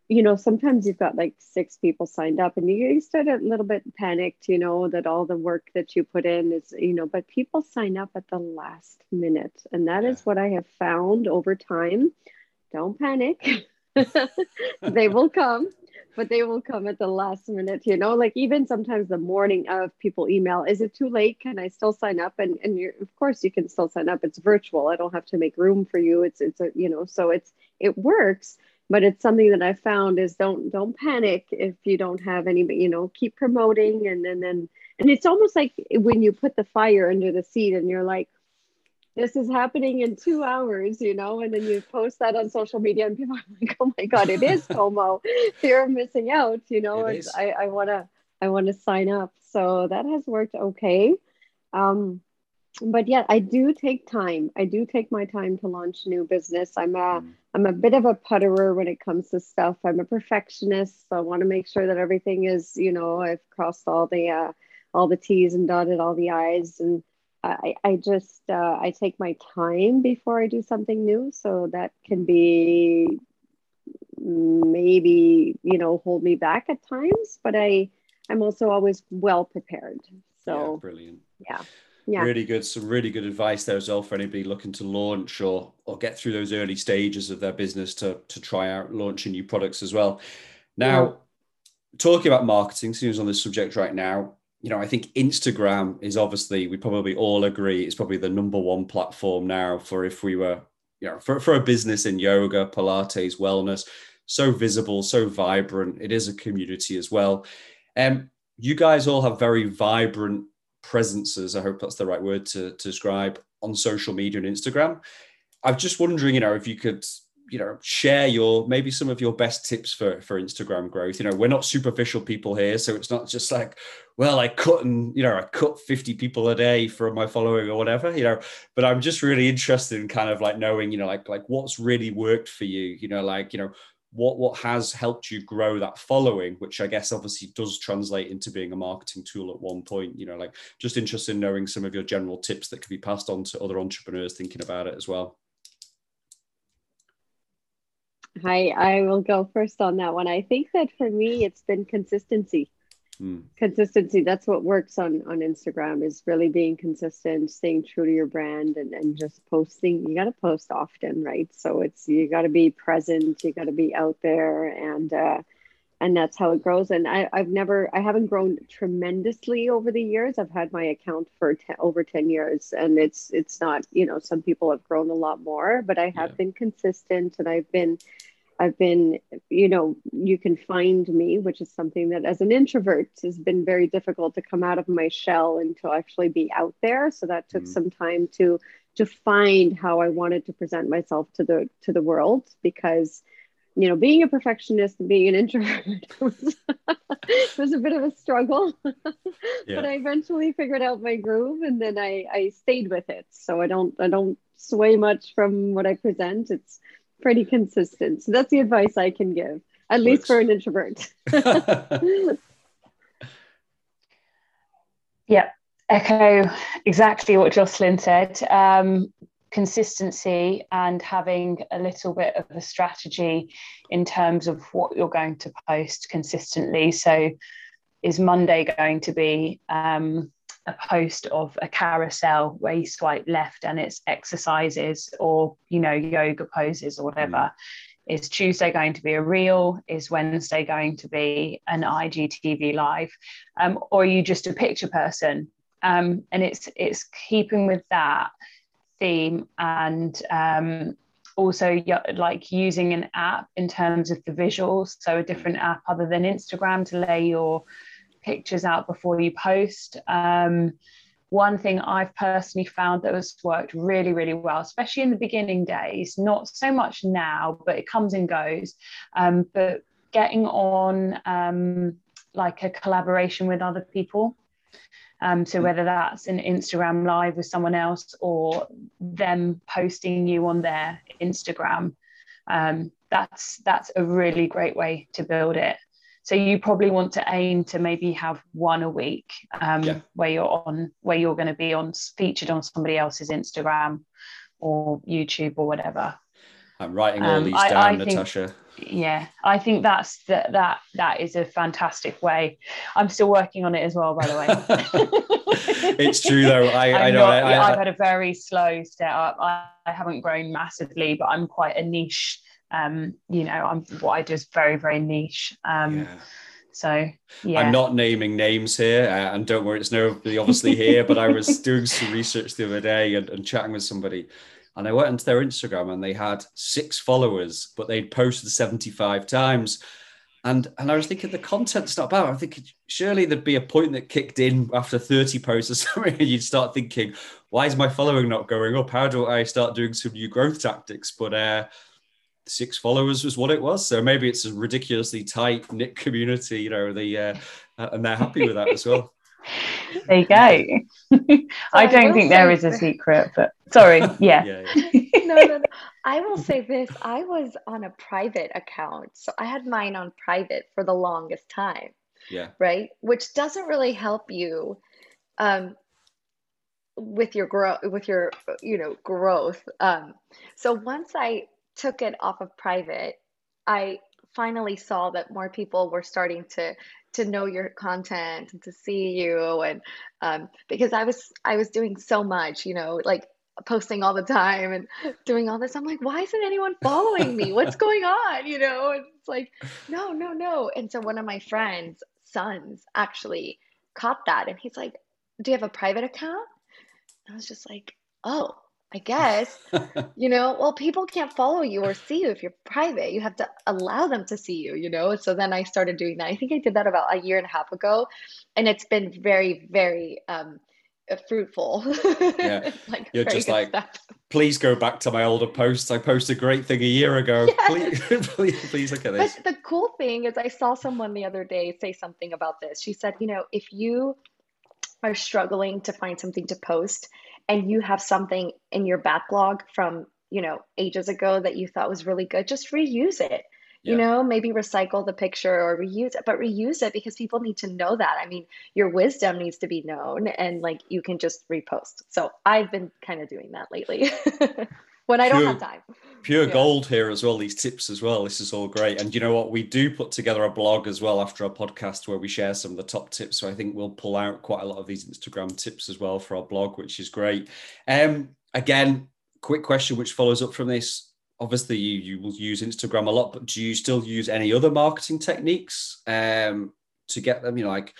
you know sometimes you've got like six people signed up and you, you start a little bit panicked you know that all the work that you put in is you know but people sign up at the last minute and that is Yeah. what i have found over time. Don't panic. [LAUGHS] They will come but they will come at the last minute you know? Like even sometimes the morning of people email is it too late? Can i still sign up? And and you're of course you can still sign up. It's virtual. I don't have to make room for you. It's it's a you know so it's it works but it's something that i found is don't don't panic if you don't have any you know keep promoting and then then and it's almost like when you put the fire under the seat and you're like this is happening in two hours, you know, and then you post that on social media and people [LAUGHS] are like, oh my God, it is [LAUGHS] FOMO. You're missing out, you know, It and. I, I wanna I wanna sign up. So that has worked okay. Um, but yeah, I do take time. I do take my time to launch new business. I'm a Mm. I'm a bit of a putterer when it comes to stuff. I'm a perfectionist, so I want to make sure that everything is, you know, I've crossed all the uh, all the T's and dotted all the I's, and I I just uh, I take my time before I do something new, so that can be maybe you know hold me back at times, but I I'm also always well prepared. yeah, So brilliant. yeah, yeah. Really good. Some really good advice there as well for anybody looking to launch or or get through those early stages of their business to to try out launching new products as well. Now, talking about marketing, seems on this subject right now. You know, I think Instagram is obviously we probably all agree it's probably the number one platform now for if we were you know for, for a business in yoga, Pilates, wellness. So visible, so vibrant. It is a community as well. Um, you guys all have very vibrant presences. I hope that's the right word to, to describe on social media and Instagram. I'm just wondering, you know, if you could, you know, share your maybe some of your best tips for for Instagram growth. You know, we're not superficial people here, so it's not just like, well, I cut and you know, I cut 50 people a day from my following or whatever, you know. But I'm just really interested in kind of like knowing, you know, like like what's really worked for you, you know, like you know what what has helped you grow that following which i guess obviously does translate into being a marketing tool at one point you know like just interested in knowing some of your general tips that could be passed on to other entrepreneurs thinking about it as well Hi, I will go first on that one. I think that for me, it's been consistency. Hmm. Consistency. That's what works on on Instagram is really being consistent, staying true to your brand, and and just posting. You got to post often, right? So it's you got to be present. You got to be out there, and uh, and that's how it grows. And I I've never I haven't grown tremendously over the years. I've had my account for over ten years, and it's it's not you know some people have grown a lot more, but I have Yeah. been consistent, and I've been I've been, you know, you can find me, which is something that as an introvert has been very difficult to come out of my shell and to actually be out there. So that took Mhm. some time to to find how I wanted to present myself to the to the world because you know being a perfectionist and being an introvert [LAUGHS] was, was a bit of a struggle [LAUGHS] Yeah. but i eventually figured out my groove and then i i stayed with it so i don't i don't sway much from what i present it's pretty consistent so that's the advice i can give at least for an introvert [LAUGHS] [LAUGHS] Yeah. echo exactly what Jocelyne said. Um, consistency and having a little bit of a strategy in terms of what you're going to post consistently. So, is Monday going to be um, a post of a carousel where you swipe left and it's exercises or you know yoga poses or whatever? Mm. Is Tuesday going to be a reel? Is Wednesday going to be an IGTV live? Um, or are you just a picture person? Um, and it's it's keeping with that theme and um, also like using an app in terms of the visuals so a different app other than instagram to lay your pictures out before you post um, one thing I've personally found that has worked really, really well, especially in the beginning days, not so much now, but it comes and goes. Um, but getting on um, like a collaboration with other people. Um, so whether that's an Instagram live with someone else or them posting you on their Instagram, um, that's that's a really great way to build it. So you probably want to aim to maybe have one a week um, yeah. where you're on where you're going to be on featured on somebody else's Instagram or YouTube or whatever. I'm writing all um, these down, I, I Natasha. Think, yeah, I think that's that that that is a fantastic way. I'm still working on it as well, by the way. [LAUGHS] it's true though. I, [LAUGHS] I know. Not, I, have had a very slow setup. I, I haven't grown massively, but I'm quite a niche. Um, you know, I'm what I do is very very niche. Um, yeah. So yeah. I'm not naming names here, uh, and don't worry, it's nobody obviously here. but I was [LAUGHS] doing some research the other day and, and chatting with somebody and I went into their Instagram and they had six followers, but they'd posted 75 times. And and I was thinking the content's not bad. I think surely there'd be a point that kicked in after 30 posts or [LAUGHS] something, and you'd start thinking, why is my following not going up? How do I start doing some new growth tactics? But uh, six followers was what it was. So maybe it's a ridiculously tight knit community, you know, the uh, and they're happy with that as well. [LAUGHS] There you go. [LAUGHS] I don't think there is a secret, but sorry. [LAUGHS] Yeah. yeah, yeah. no, no, no. I will say this I was on a private account. So I had mine on private for the longest time. Yeah. Right. Which doesn't really help you um, with your growth, with your, you know, growth. Um, so once I took it off of private, I finally saw that more people were starting to to know your content and to see you and um, because i was i was doing so much you know like posting all the time and doing all this. I'm like why isn't anyone following me? What's [LAUGHS] going on? You know and it's like no no no. And so one of my friends sons actually caught that and he's like do you have a private account? I was just like oh I guess, [LAUGHS] you know, well, people can't follow you or see you if you're private. You have to allow them to see you, you know? So then I started doing that. I think I did that about a year and a half ago. And it's been very, very um, uh, fruitful. Yeah. [LAUGHS] like, you're just like, stuff. please go back to my older posts. I posted a great thing a year ago. [LAUGHS] Yes. Please, please, please look at this. But the cool thing is, I saw someone the other day say something about this. She said, you know, if you are struggling to find something to post, and you have something in your backlog from you know ages ago that you thought was really good just reuse it. Yeah. you know maybe recycle the picture or reuse it but reuse it because people need to know that. I mean your wisdom needs to be known and like you can just repost. So i've been kind of doing that lately [LAUGHS] when i don't have time. pure yeah. gold here as well these tips as well. This is all great. And you know what? We do put together a blog as well after our podcast where we share some of the top tips. So i think we'll pull out quite a lot of these instagram tips as well for our blog which is great. Um again quick question which follows up from this. Obviously you, you will use instagram a lot but do you still use any other marketing techniques um to get them? You know like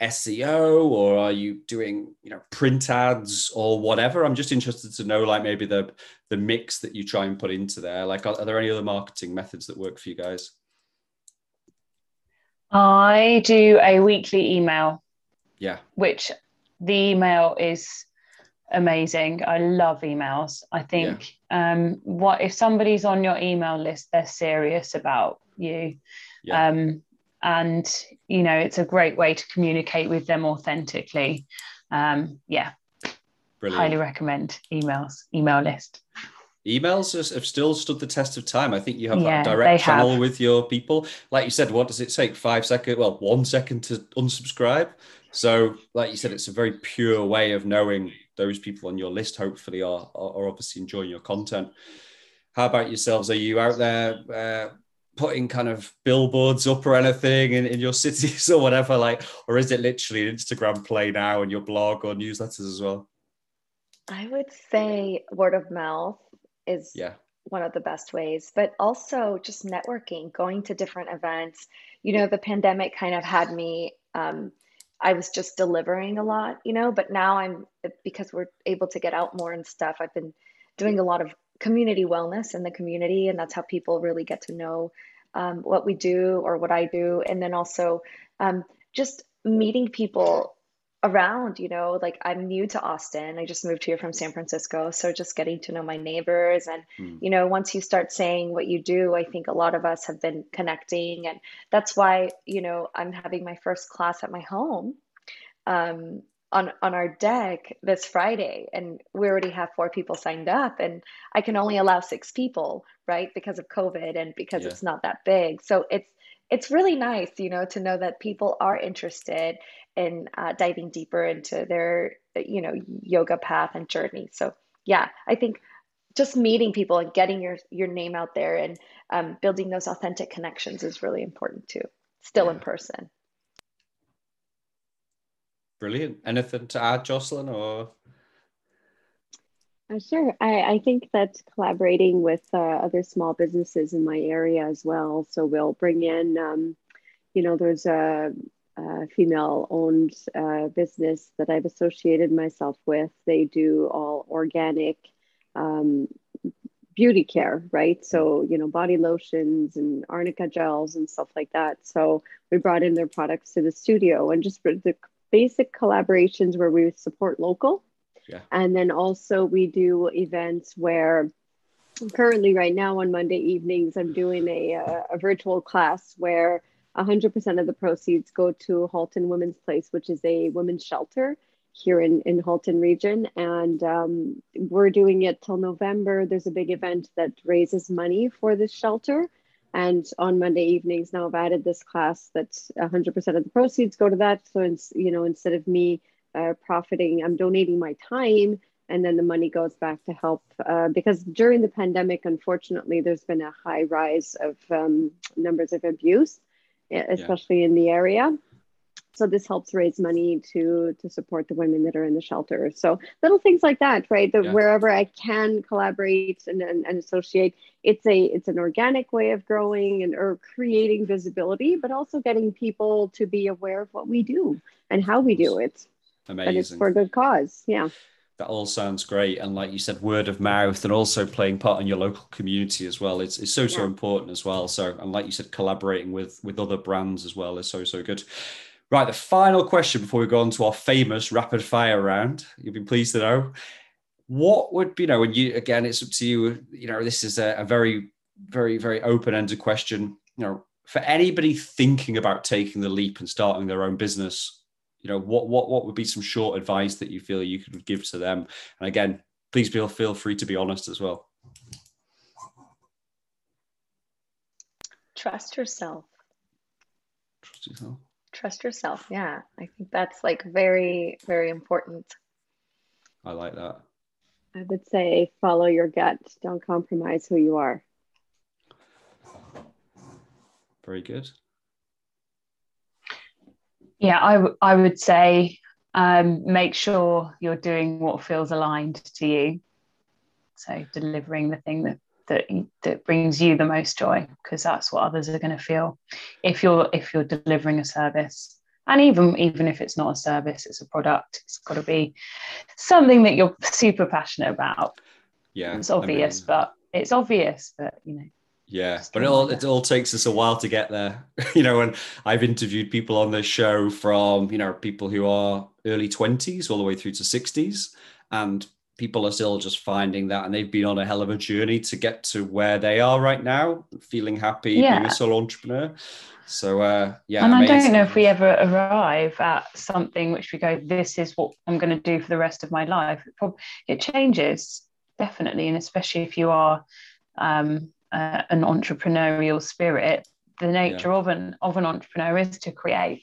SEO or are you doing you know print ads or whatever? I'm just interested to know like maybe the the mix that you try and put into there. Like are, are there any other marketing methods that work for you guys? I do a weekly email. Yeah. Which the email is amazing. I love emails. I think yeah. um what if somebody's on your email list, they're serious about you. Yeah. Um and you know it's a great way to communicate with them authentically um, yeah Brilliant. highly recommend emails email list emails have still stood the test of time i think you have yeah, that direct channel have. with your people like you said what does it take five second well one second to unsubscribe So, like you said, it's a very pure way of knowing those people on your list. Hopefully, are are obviously enjoying your content. How about yourselves? Are you out there uh, putting kind of billboards up or anything in, in your cities [LAUGHS] or whatever? Like, or is it literally an Instagram play now and your blog or newsletters as well? I would say word of mouth is yeah one of the best ways, but also just networking, going to different events. You know, the pandemic kind of had me, um, I was just delivering a lot, you know, but now I'm, because we're able to get out more and stuff, I've been doing a lot of community wellness in the community, and that's how people really get to know um, what we do or what I do. And then also um, just meeting people around you know like i'm new to austin i just moved here from san francisco so just getting to know my neighbors and mm. you know once you start saying what you do i think a lot of us have been connecting and that's why you know i'm having my first class at my home um, on on our deck this friday and we already have four people signed up and i can only allow six people right because of covid and because yeah. it's not that big so it's it's really nice, you know, to know that people are interested in uh, diving deeper into their, you know, yoga path and journey. So yeah, I think just meeting people and getting your your name out there and um, building those authentic connections is really important too. Still yeah. in person. Brilliant. Anything to add, Jocelyne, or? Uh, sure. I, I think that collaborating with uh, other small businesses in my area as well. So we'll bring in, um, you know, there's a, a female owned uh, business that I've associated myself with. They do all organic um, beauty care, right? So, you know, body lotions and arnica gels and stuff like that. So we brought in their products to the studio and just the basic collaborations where we support local yeah. And then also we do events where currently right now on Monday evenings, I'm doing a, a, a virtual class where 100% of the proceeds go to Halton Women's Place, which is a women's shelter here in, in Halton region. And um, we're doing it till November. There's a big event that raises money for this shelter. And on Monday evenings, now I've added this class that 100% of the proceeds go to that. So, it's, you know, instead of me uh, profiting. I'm donating my time, and then the money goes back to help. Uh, because during the pandemic, unfortunately, there's been a high rise of um, numbers of abuse, especially yeah. in the area. So this helps raise money to to support the women that are in the shelter. So little things like that, right? That yeah. wherever I can collaborate and, and, and associate, it's a it's an organic way of growing and or creating visibility, but also getting people to be aware of what we do and how we do it. Amazing. And it's for a good cause. Yeah. That all sounds great. And like you said, word of mouth and also playing part in your local community as well. It's, it's so, so important as well. So, and like you said, collaborating with, with other brands as well is so, so good. Right. The final question before we go on to our famous rapid fire round, you've been pleased to know. What would you know, when you, again, it's up to you, you know, this is a, a very, very, very open ended question. You know, for anybody thinking about taking the leap and starting their own business, you know what what what would be some short advice that you feel you could give to them and again please feel feel free to be honest as well trust yourself trust yourself trust yourself. Yeah. I think that's like very very important. I like that. I would say follow your gut. Don't compromise who you are. Very good. Yeah, I, w- I would say um, make sure you're doing what feels aligned to you. So delivering the thing that that that brings you the most joy, because that's what others are going to feel. If you're if you're delivering a service, and even even if it's not a service, it's a product. It's got to be something that you're super passionate about. Yeah, it's obvious, I mean, but it's obvious, but you know yeah, but it all it all takes us a while to get there. [LAUGHS] you know, and I've interviewed people on this show from you know people who are early twenties all the way through to sixties, and people are still just finding that, and they've been on a hell of a journey to get to where they are right now, feeling happy, yeah. being a solo entrepreneur. So uh, yeah, and amazing. I don't know if we ever arrive at something which we go, this is what I'm going to do for the rest of my life. It, probably, it changes definitely, and especially if you are. Um, uh, an entrepreneurial spirit, the nature yeah. of an of an entrepreneur is to create.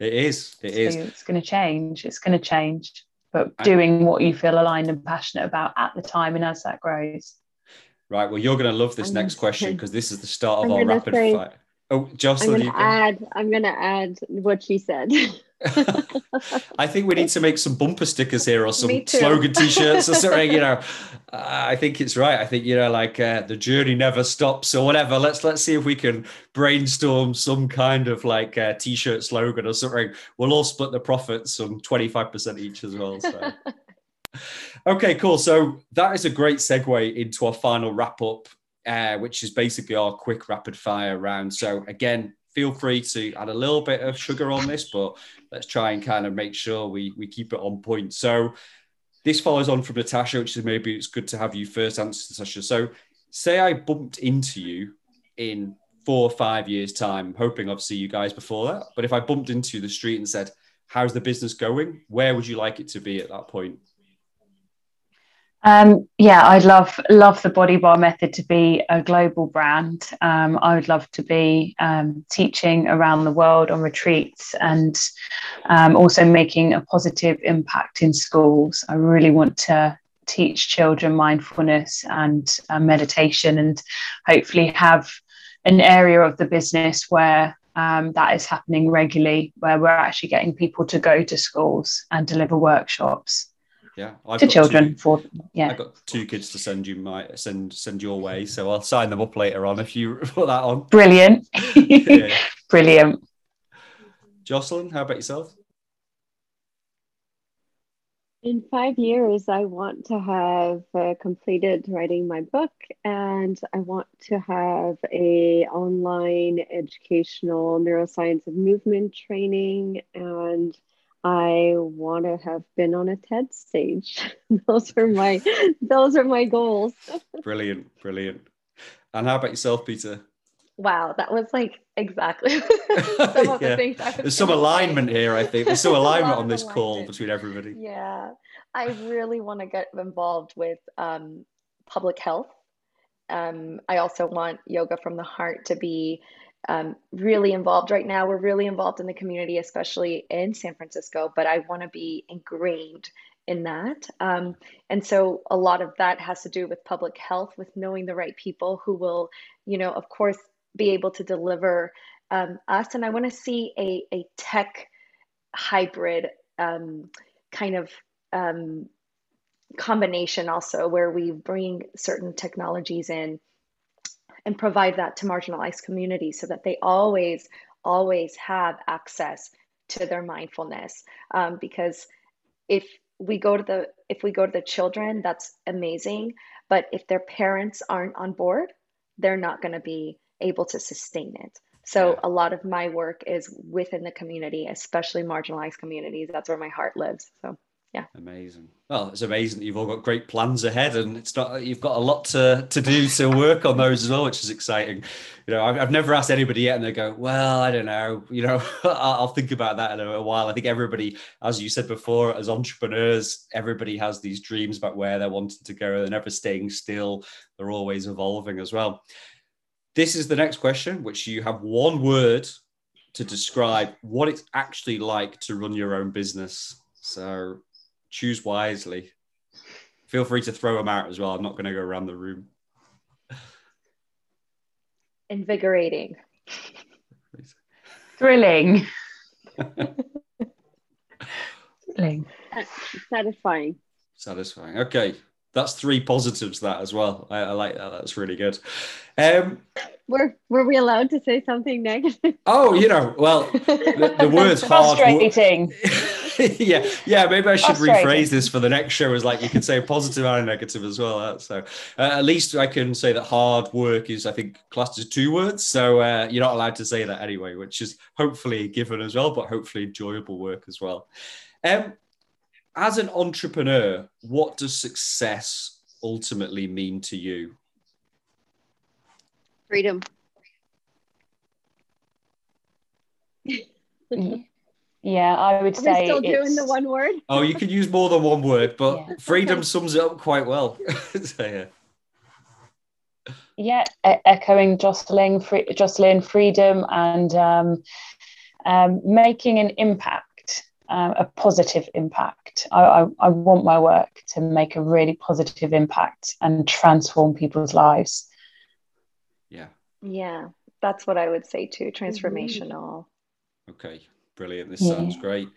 It is. It is. So it's going to change. It's going to change. But doing what you feel aligned and passionate about at the time and as that grows. Right. Well, you're going to love this I'm next question because this is the start of I'm our rapid say, fire. Oh, Jocelyne, I'm going to add. I'm going to add what she said. [LAUGHS] I think we need to make some bumper stickers here or some slogan T-shirts or something. You know, [LAUGHS] uh, I think it's right. I think you know, like uh, the journey never stops or whatever. Let's let's see if we can brainstorm some kind of like uh, T-shirt slogan or something. We'll all split the profits, some twenty five percent each as well. So. [LAUGHS] okay, cool. So that is a great segue into our final wrap up, uh, which is basically our quick rapid fire round. So again, feel free to add a little bit of sugar on this, but let's try and kind of make sure we we keep it on point. So this follows on from Natasha, which is maybe it's good to have you first answer, Natasha. So say I bumped into you in four or five years' time, hoping I'd see you guys before that. But if I bumped into the street and said, How's the business going? Where would you like it to be at that point? Um, yeah, I'd love love the Body Barre method to be a global brand. Um, I would love to be um, teaching around the world on retreats and um, also making a positive impact in schools. I really want to teach children mindfulness and uh, meditation, and hopefully have an area of the business where um, that is happening regularly, where we're actually getting people to go to schools and deliver workshops yeah I've to children two, for yeah. I've got two kids to send you my send send your way so i'll sign them up later on if you [LAUGHS] put that on. Brilliant. [LAUGHS] [LAUGHS] Yeah. brilliant. Jocelyne how about yourself? In five years i want to have uh, completed writing my book and i want to have a online educational neuroscience of movement training and I want to have been on a TED stage. [LAUGHS] those are my those are my goals. [LAUGHS] brilliant, brilliant. And how about yourself, Pita? Wow, that was like exactly [LAUGHS] some of yeah. the things. There's some alignment say. here, I think. There's some alignment on this alignment. call between everybody. Yeah, I really want to get involved with um, public health. Um, I also want yoga from the heart to be um, really involved right now. We're really involved in the community, especially in San Francisco, but I want to be ingrained in that. Um, and so a lot of that has to do with public health, with knowing the right people who will, you know, of course, be able to deliver um, us. And I want to see a, a tech hybrid um, kind of um, combination also where we bring certain technologies in and provide that to marginalized communities so that they always, always have access to their mindfulness. Um, because if we go to the if we go to the children, that's amazing. But if their parents aren't on board, they're not going to be able to sustain it. So yeah. a lot of my work is within the community, especially marginalized communities. That's where my heart lives. So yeah. Amazing. Well it's amazing that you've all got great plans ahead and it's not you've got a lot to to do to work on those as well which is exciting. You know I've, I've never asked anybody yet and they go well i don't know. [LAUGHS] You know i'll think about that in a while. I think everybody as you said before as entrepreneurs everybody has these dreams about where they're wanting to go. They're never staying still. They're always evolving as well. This is the next question which you have one word to describe what it's actually like to run your own business. So choose wisely. Feel free to throw them out as well. I'm not going to go around the room. Invigorating. Thrilling. [LAUGHS] Thrilling. Satisfying. Satisfying. Okay. That's three positives that as well. I, I like that. That's really good. Um, were were we allowed to say something negative? Oh, you know, well, the, the [LAUGHS] words hard. Frustrating. [LAUGHS] [LAUGHS] yeah, yeah. Maybe I should rephrase this for the next show as like you could say positive and negative as well. Uh, so uh, at least I can say that hard work is, I think, classed as two words. So uh, you're not allowed to say that anyway, which is hopefully given as well, but hopefully enjoyable work as well. Um, as an entrepreneur, what does success ultimately mean to you? Freedom. [LAUGHS] Yeah, I would Are say. still doing the one word? Oh, you could use more than one word, but yeah. freedom sums it up quite well. [LAUGHS] so, yeah. Yeah, echoing Jocelyne, free, Jocelyne, freedom and um, um, making an impact, uh, a positive impact. I, I, I want my work to make a really positive impact and transform people's lives. Yeah. Yeah, that's what I would say too. Transformational. Okay, brilliant. This yeah. sounds great.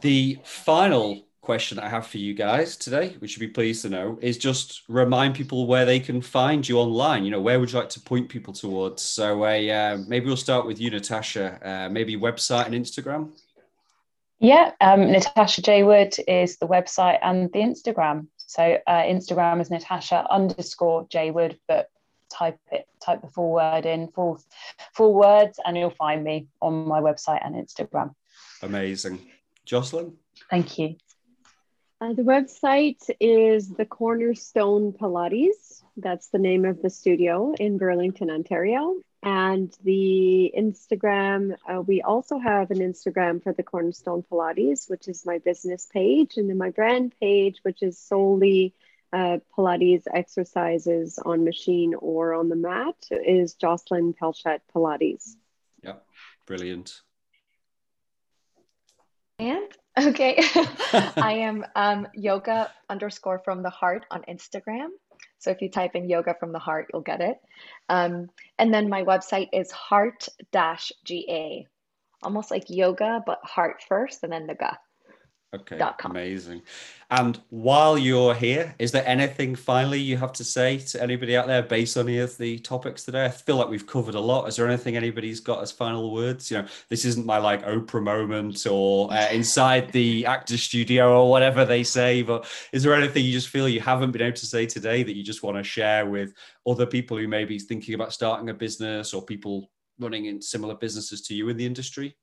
The final question I have for you guys today, which you'd be pleased to know, is just remind people where they can find you online. You know, where would you like to point people towards? So uh, maybe we'll start with you, Natasha. Uh, maybe website and Instagram. Yeah, um, Natasha J Wood is the website and the Instagram. So uh, Instagram is Natasha underscore J Wood, but type it, type the full word in, full full words, and you'll find me on my website and Instagram. Amazing, Jocelyne. Thank you. Uh, the website is the Cornerstone Pilates. That's the name of the studio in Burlington, Ontario. And the Instagram, uh, we also have an Instagram for the Cornerstone Pilates, which is my business page. And then my brand page, which is solely uh, Pilates exercises on machine or on the mat, is Jocelyne Pelchat Pilates. Yeah, brilliant. And okay, [LAUGHS] I am um, yoga underscore from the heart on Instagram. So if you type in yoga from the heart, you'll get it. Um, and then my website is heart dash ga, almost like yoga, but heart first and then the ga. Okay, amazing. And while you're here, is there anything finally you have to say to anybody out there based on any of the topics today? I feel like we've covered a lot. Is there anything anybody's got as final words? You know, this isn't my like Oprah moment or uh, [LAUGHS] inside the actor studio or whatever they say, but is there anything you just feel you haven't been able to say today that you just want to share with other people who may be thinking about starting a business or people running in similar businesses to you in the industry?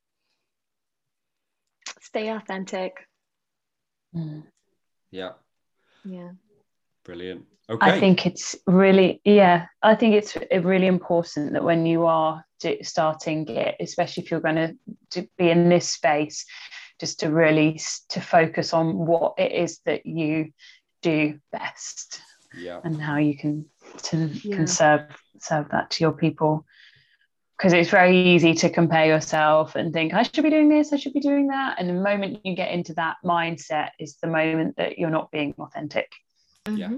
Stay authentic Mm. Yeah. Yeah. Brilliant. Okay. I think it's really, yeah, I think it's really important that when you are starting it, especially if you're going to be in this space, just to really to focus on what it is that you do best, yeah, and how you can to yeah. can serve serve that to your people because it's very easy to compare yourself and think I should be doing this, I should be doing that. And the moment you get into that mindset is the moment that you're not being authentic. Yeah. Mm-hmm.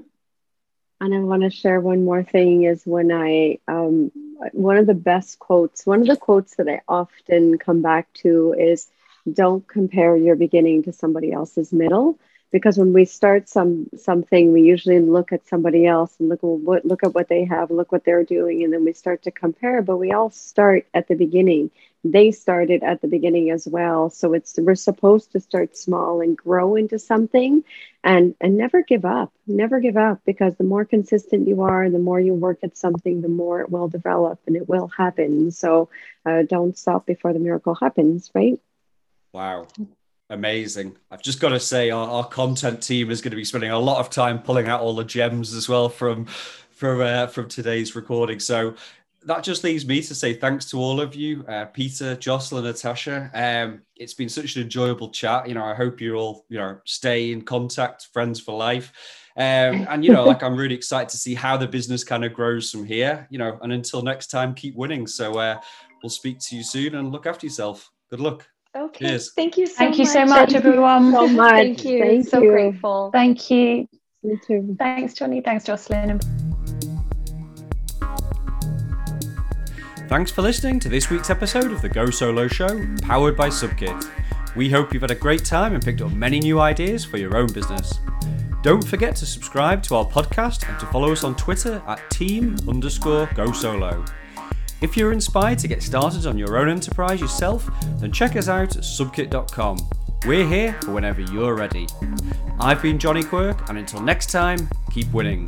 And I want to share one more thing is when I, um, one of the best quotes, one of the quotes that I often come back to is don't compare your beginning to somebody else's middle because when we start some something we usually look at somebody else and look what look at what they have look what they're doing and then we start to compare but we all start at the beginning. They started at the beginning as well. So it's we're supposed to start small and grow into something and and never give up never give up because the more consistent you are the more you work at something the more it will develop and it will happen. So uh, don't stop before the miracle happens right? Wow amazing. I've just got to say, our, our, content team is going to be spending a lot of time pulling out all the gems as well from from uh, from today's recording. So that just leaves me to say thanks to all of you, uh, Pita, Jocelyne, Natasha. Um, it's been such an enjoyable chat. You know, I hope you all you know stay in contact, friends for life. Um, and you know, like I'm really excited to see how the business kind of grows from here. You know, and until next time, keep winning. So uh, we'll speak to you soon and look after yourself. Good luck. Okay. Cheers. Thank you so Thank much. you so much, Thank everyone. so much. Thank you. Thank so you. grateful. Thank you. You too. Thanks, Jonny. Thanks, Jocelyne. Thanks for listening to this week's episode of the Go Solo Show, powered by Subkit. We hope you've had a great time and picked up many new ideas for your own business. Don't forget to subscribe to our podcast and to follow us on Twitter at team underscore go solo. If you're inspired to get started on your own enterprise yourself, then check us out at subkit.com. We're here for whenever you're ready. I've been Jonny Quirk, and until next time, keep winning.